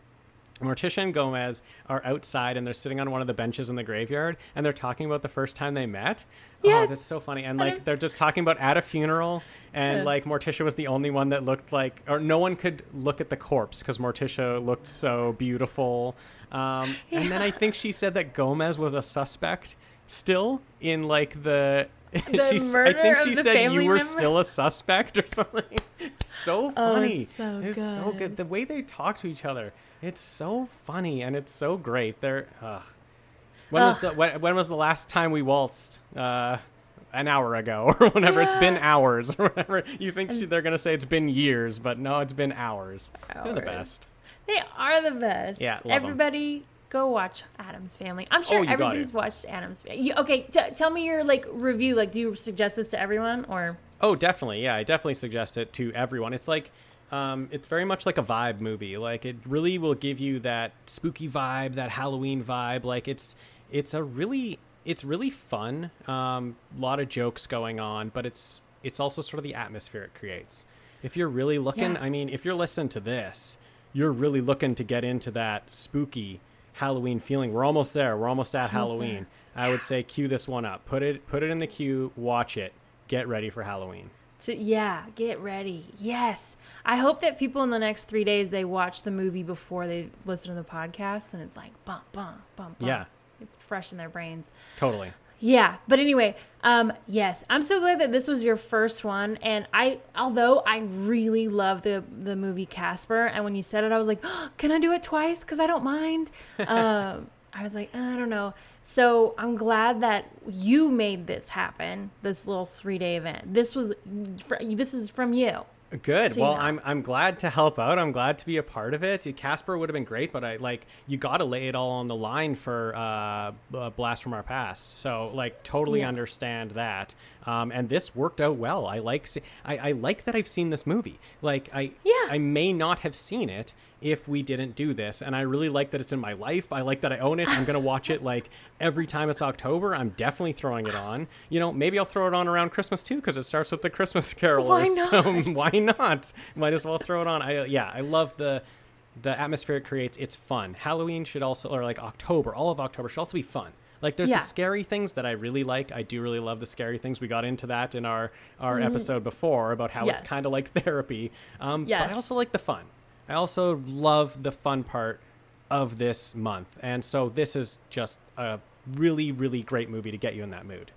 Speaker 2: Morticia and Gomez are outside and they're sitting on one of the benches in the graveyard, and they're talking about the first time they met. Oh, that's so funny. And like they're just talking about at a funeral, and
Speaker 1: Yeah.
Speaker 2: like Morticia was the only one that looked like, or no one could look at the corpse because Morticia looked so beautiful. Um, And then I think she said that Gomez was a suspect still in like the.
Speaker 1: The
Speaker 2: she's, I think she said you were
Speaker 1: member?
Speaker 2: still a suspect or something. so
Speaker 1: Oh,
Speaker 2: funny.
Speaker 1: it's so
Speaker 2: It's so
Speaker 1: good.
Speaker 2: good. The way they talk to each other, it's so funny and it's so great. They're. Ugh. When was the when, when was the last time we waltzed? Uh, an hour ago or whatever. It's been hours or whatever. You think she, they're gonna say it's been years, but no, it's been hours. They're the best.
Speaker 1: They are the best.
Speaker 2: Yeah.
Speaker 1: Everybody go watch Addams Family. I'm sure
Speaker 2: Oh,
Speaker 1: everybody's watched Addams Family. You, okay, t- tell me your like review. Like, do you suggest this to everyone or?
Speaker 2: Oh, definitely. Yeah, I definitely suggest it to everyone. It's like, um, it's very much like a vibe movie. Like it really will give you that spooky vibe, that Halloween vibe. Like it's, it's a really, it's really fun. Um, a lot of jokes going on, but it's, it's also sort of the atmosphere it creates. If you're really looking,
Speaker 1: Yeah.
Speaker 2: I mean, if you're listening to this, you're really looking to get into that spooky Halloween feeling. We're almost there. We're almost at
Speaker 1: Almost
Speaker 2: Halloween. I would say cue this one up. Put it, put it in the queue. Watch it. Get ready for Halloween.
Speaker 1: To, yeah, get ready. Yes. I hope that people in the next three days they watch the movie before they listen to the podcast, and it's like bum bum bum bum.
Speaker 2: Yeah.
Speaker 1: it's fresh in their brains.
Speaker 2: Totally.
Speaker 1: Yeah, but anyway, um, yes, I'm so glad that this was your first one, and I, although I really love the the movie Casper, and when you said it, I was like, oh, can I do it twice? Because I don't mind. um, I was like, I don't know. So I'm glad that you made this happen, this little three day event. This was, this is from you.
Speaker 2: Good.
Speaker 1: So, you
Speaker 2: well,
Speaker 1: know.
Speaker 2: I'm I'm glad to help out. I'm glad to be a part of it. Casper would have been great, but I like you got to lay it all on the line for uh, uh, Blast from Our Past. So like totally
Speaker 1: Yeah.
Speaker 2: understand that. Um, and this worked out well. I like I, I like that I've seen this movie. Like I
Speaker 1: Yeah.
Speaker 2: I may not have seen it if we didn't do this, and I really like that it's in my life. I like that I own it. I'm gonna watch it like every time it's October. I'm definitely throwing it on. You know, maybe I'll throw it on around Christmas too because it starts with the Christmas Carolers.
Speaker 1: Why
Speaker 2: So
Speaker 1: not?
Speaker 2: why not? Might as well throw it on. I yeah, I love the the atmosphere it creates. It's fun. Halloween should also or like October, all of October should also be fun. Like there's
Speaker 1: Yeah.
Speaker 2: the scary things that I really like. I do really love the scary things. We got into that in our our episode before about how it's kind of like therapy. Um, But I also like the fun. I also love the fun part of this month, and so this is just a really really great movie to get you in that mood.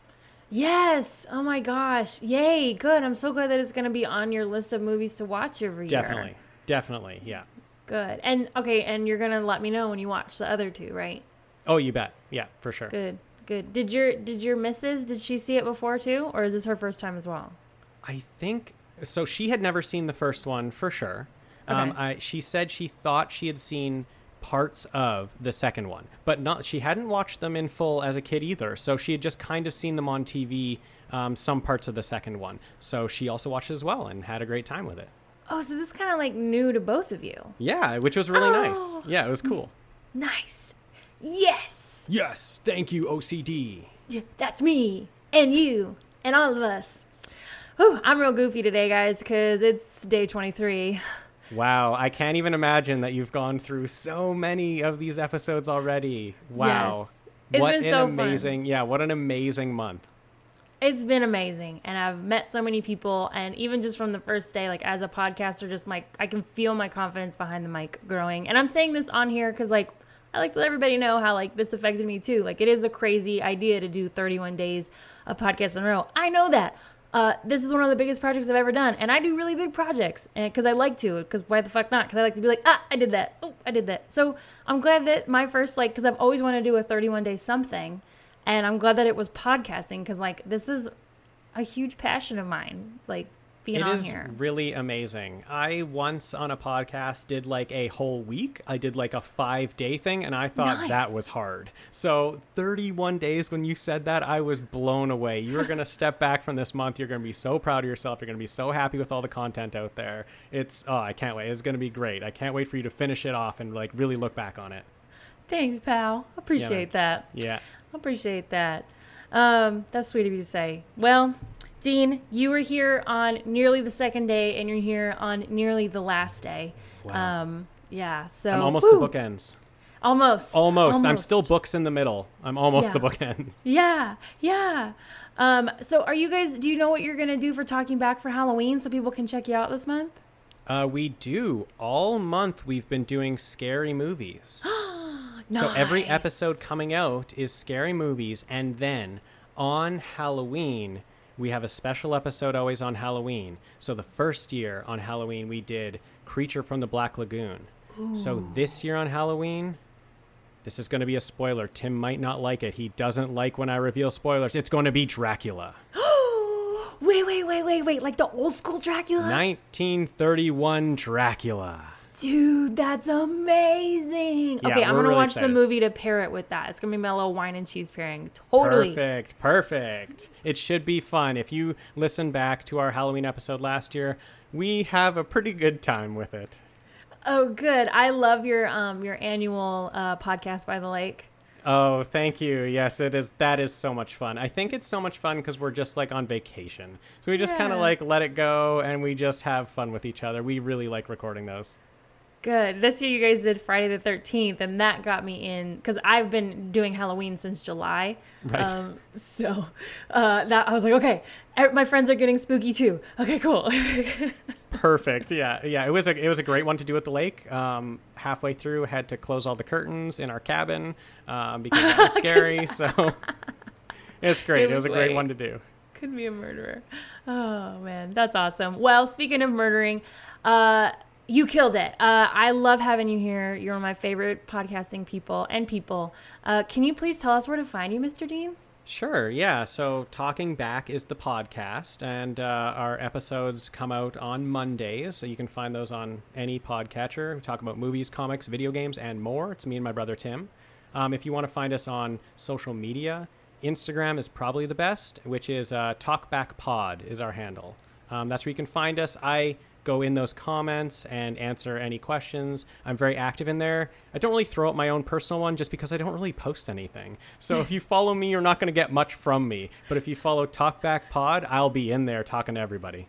Speaker 1: Yes. Oh my gosh. Yay. Good. I'm so glad that it's going to be on your list of movies to watch every year.
Speaker 2: Definitely, definitely, yeah.
Speaker 1: Good. And okay, and you're going to let me know when you watch the other two, right?
Speaker 2: Oh, you bet. Yeah, for sure.
Speaker 1: Good. Good. Did your did your missus did she see it before too or is this her first time as well?
Speaker 2: I think so. She had never seen the first one for sure. Um, I, she said she thought she had seen parts of the second one, but not. She hadn't watched them in full as a kid either. So she had just kind of seen them on TV, um, some parts of the second one. So she also watched it as well and had a great time with it.
Speaker 1: Oh, so this is kind of like new to both of you.
Speaker 2: Yeah, which was really nice.
Speaker 1: Oh.
Speaker 2: Yeah, it was cool.
Speaker 1: Nice. Yes.
Speaker 2: Yes, thank you, OCD.
Speaker 1: Yeah, That's me and you and all of us. Whew, I'm real goofy today, guys, because it's day 23.
Speaker 2: Wow, I can't even imagine that you've gone through so many of these episodes already. Wow.
Speaker 1: It's
Speaker 2: what
Speaker 1: been
Speaker 2: an
Speaker 1: so fun.
Speaker 2: amazing, yeah, what an amazing month.
Speaker 1: It's been amazing, and I've met so many people, and even just from the first day, like as a podcaster, just like I can feel my confidence behind the mic growing. And I'm saying this on here because like I like to let everybody know how like this affected me too. Like it is a crazy idea to do 31 days of podcasts in a row. I know that. Uh, this is one of the biggest projects I've ever done, and I do really big projects, because I like to, because why the fuck not? Because I like to be like, ah, I did that, oh, I did that. So I'm glad that my first like, because I've always wanted to do a 31 day something, and I'm glad that it was podcasting, because like this is a huge passion of mine, like being
Speaker 2: It
Speaker 1: on
Speaker 2: is
Speaker 1: here.
Speaker 2: really amazing. I once on a podcast did like a whole week. I did like a five day thing, and I thought
Speaker 1: Nice.
Speaker 2: that was hard. So 31 days when you said that, I was blown away. You're going to step back from this month. You're going to be so proud of yourself. You're going to be so happy with all the content out there. It's, oh, I can't wait. It's going to be great. I can't wait for you to finish it off and like really look back on it.
Speaker 1: Thanks, pal. Appreciate that.
Speaker 2: Yeah.
Speaker 1: Appreciate that. Um, that's sweet of you to say. Well, Dean, you were here on nearly the second day, and you're here on nearly the last day.
Speaker 2: Wow.
Speaker 1: Um, yeah. So
Speaker 2: I'm almost
Speaker 1: whew,
Speaker 2: the bookends.
Speaker 1: Almost.
Speaker 2: Almost. I'm still books in the middle. I'm almost
Speaker 1: Yeah.
Speaker 2: the bookends.
Speaker 1: Yeah, yeah. Um, so are you guys? Do you know what you're gonna do for talking back for Halloween, so people can check you out this month?
Speaker 2: Uh, we do. All month we've been doing scary movies. So every episode coming out is scary movies, and then on Halloween we have a special episode always on Halloween. So the first year on Halloween we did Creature from the Black Lagoon. So this year on Halloween, this is going to be a spoiler. Tim might not like it. He doesn't like when I reveal spoilers. It's going to be Dracula.
Speaker 1: wait, wait, wait, wait, wait! Like the old school Dracula,
Speaker 2: 1931 Dracula.
Speaker 1: Dude. That's amazing.
Speaker 2: Yeah,
Speaker 1: okay, I'm gonna
Speaker 2: really
Speaker 1: watch
Speaker 2: excited.
Speaker 1: the movie to pair it with that. It's gonna be my little wine and cheese pairing. Totally.
Speaker 2: Perfect, perfect. It should be fun. If you listen back to our Halloween episode last year, we have a pretty good time with it.
Speaker 1: Oh, good. I love your um your annual uh, podcast by the lake.
Speaker 2: Oh, thank you. Yes, it is. That is so much fun. I think it's so much fun because we're just like on vacation. So we just kind of like let it go and we just have fun with each other. We really like recording those.
Speaker 1: Good. This year you guys did Friday the 13th, and that got me in because I've been doing Halloween since July.
Speaker 2: Right.
Speaker 1: Um, so uh, that I was like, okay, e- my friends are getting spooky too. Okay, cool.
Speaker 2: Perfect. Yeah, yeah. It was a it was a great one to do at the lake. Um, halfway through, had to close all the curtains in our cabin um, because it was scary. so it's great.
Speaker 1: It
Speaker 2: It
Speaker 1: was
Speaker 2: a great
Speaker 1: great.
Speaker 2: one to do.
Speaker 1: Could be a murderer. Oh man, that's awesome. Well, speaking of murdering, uh, you killed it. Uh, I love having you here. You're one of my favorite podcasting people and people. Uh, can you please tell us where to find you, Mr. Dean?
Speaker 2: Sure, yeah. So, Talking Back is the podcast, and uh, our episodes come out on Mondays. So, you can find those on any podcatcher. We talk about movies, comics, video games, and more. It's me and my brother Tim. Um, if you want to find us on social media, Instagram is probably the best, which is uh, TalkbackPod is our handle. Um, that's where you can find us. I go in those comments and answer any questions. I'm very active in there. I don't really throw up my own personal one just because I don't really post anything. So if you follow me, you're not going to get much from me. But if you follow Talkback Pod, I'll be in there talking to everybody.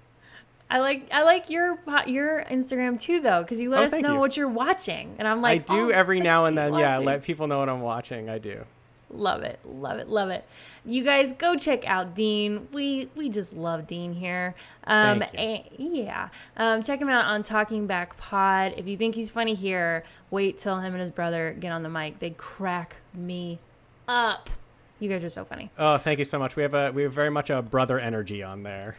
Speaker 1: I like I like your your Instagram too though because you let
Speaker 2: Oh,
Speaker 1: us know
Speaker 2: you.
Speaker 1: what you're watching and I'm like I
Speaker 2: do
Speaker 1: oh,
Speaker 2: every now and then. Yeah, let people know what I'm watching. I do.
Speaker 1: Love it, love it, love it. You guys go check out Dean. We we just love Dean here. Um,
Speaker 2: Thank you.
Speaker 1: yeah, um, check him out on Talking Back Pod. If you think he's funny here, wait till him and his brother get on the mic. They crack me up. You guys are so funny.
Speaker 2: Oh, thank you so much. We have a we have very much a brother energy on there.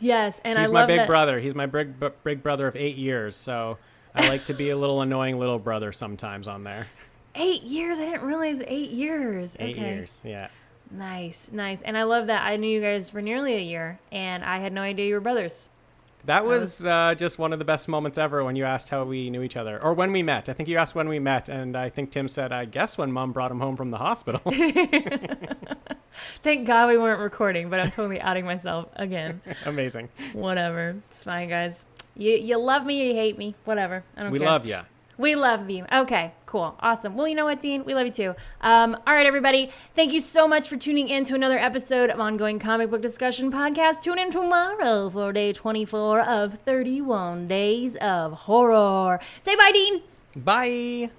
Speaker 1: Yes, and
Speaker 2: He's
Speaker 1: I
Speaker 2: my big
Speaker 1: that.
Speaker 2: brother. He's my big big brother of eight years. So I like to be a little annoying little brother sometimes on there.
Speaker 1: Eight years. I didn't realize eight years.
Speaker 2: Eight
Speaker 1: okay.
Speaker 2: years. Yeah.
Speaker 1: Nice, nice. And I love that. I knew you guys for nearly a year, and I had no idea you were brothers.
Speaker 2: That was uh, just one of the best moments ever when you asked how we knew each other, or when we met. I think you asked when we met, and I think Tim said, "I guess when Mom brought him home from the hospital."
Speaker 1: Thank God we weren't recording, but I'm totally outing myself again.
Speaker 2: Amazing.
Speaker 1: Whatever. It's fine, guys. You you love me or you hate me. Whatever. I don't
Speaker 2: We
Speaker 1: care.
Speaker 2: love you.
Speaker 1: We love you. Okay, cool. Awesome. Well, you know what, Dean? We love you too. Um, all right, everybody. Thank you so much for tuning in to another episode of Ongoing Comic Book Discussion Podcast. Tune in tomorrow for day 24 of 31 Days of Horror. Say bye, Dean.
Speaker 2: Bye.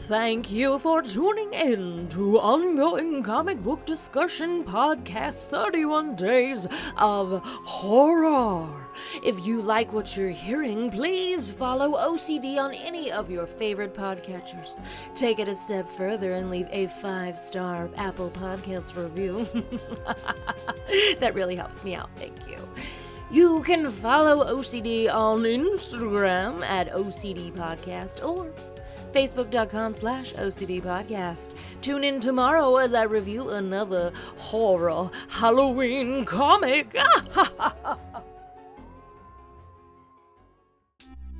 Speaker 1: Thank you for tuning in to Ongoing Comic Book Discussion Podcast 31 Days of Horror. If you like what you're hearing, please follow OCD on any of your favorite podcatchers. Take it a step further and leave a five star Apple Podcast review. that really helps me out. Thank you. You can follow OCD on Instagram at OCD Podcast or facebook.com slash OCD Podcast. Tune in tomorrow as I review another horror Halloween comic.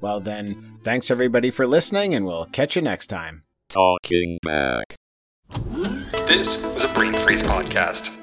Speaker 3: well then, thanks everybody for listening, and we'll catch you next time.
Speaker 4: Talking back.
Speaker 5: This was a Brain Freeze podcast.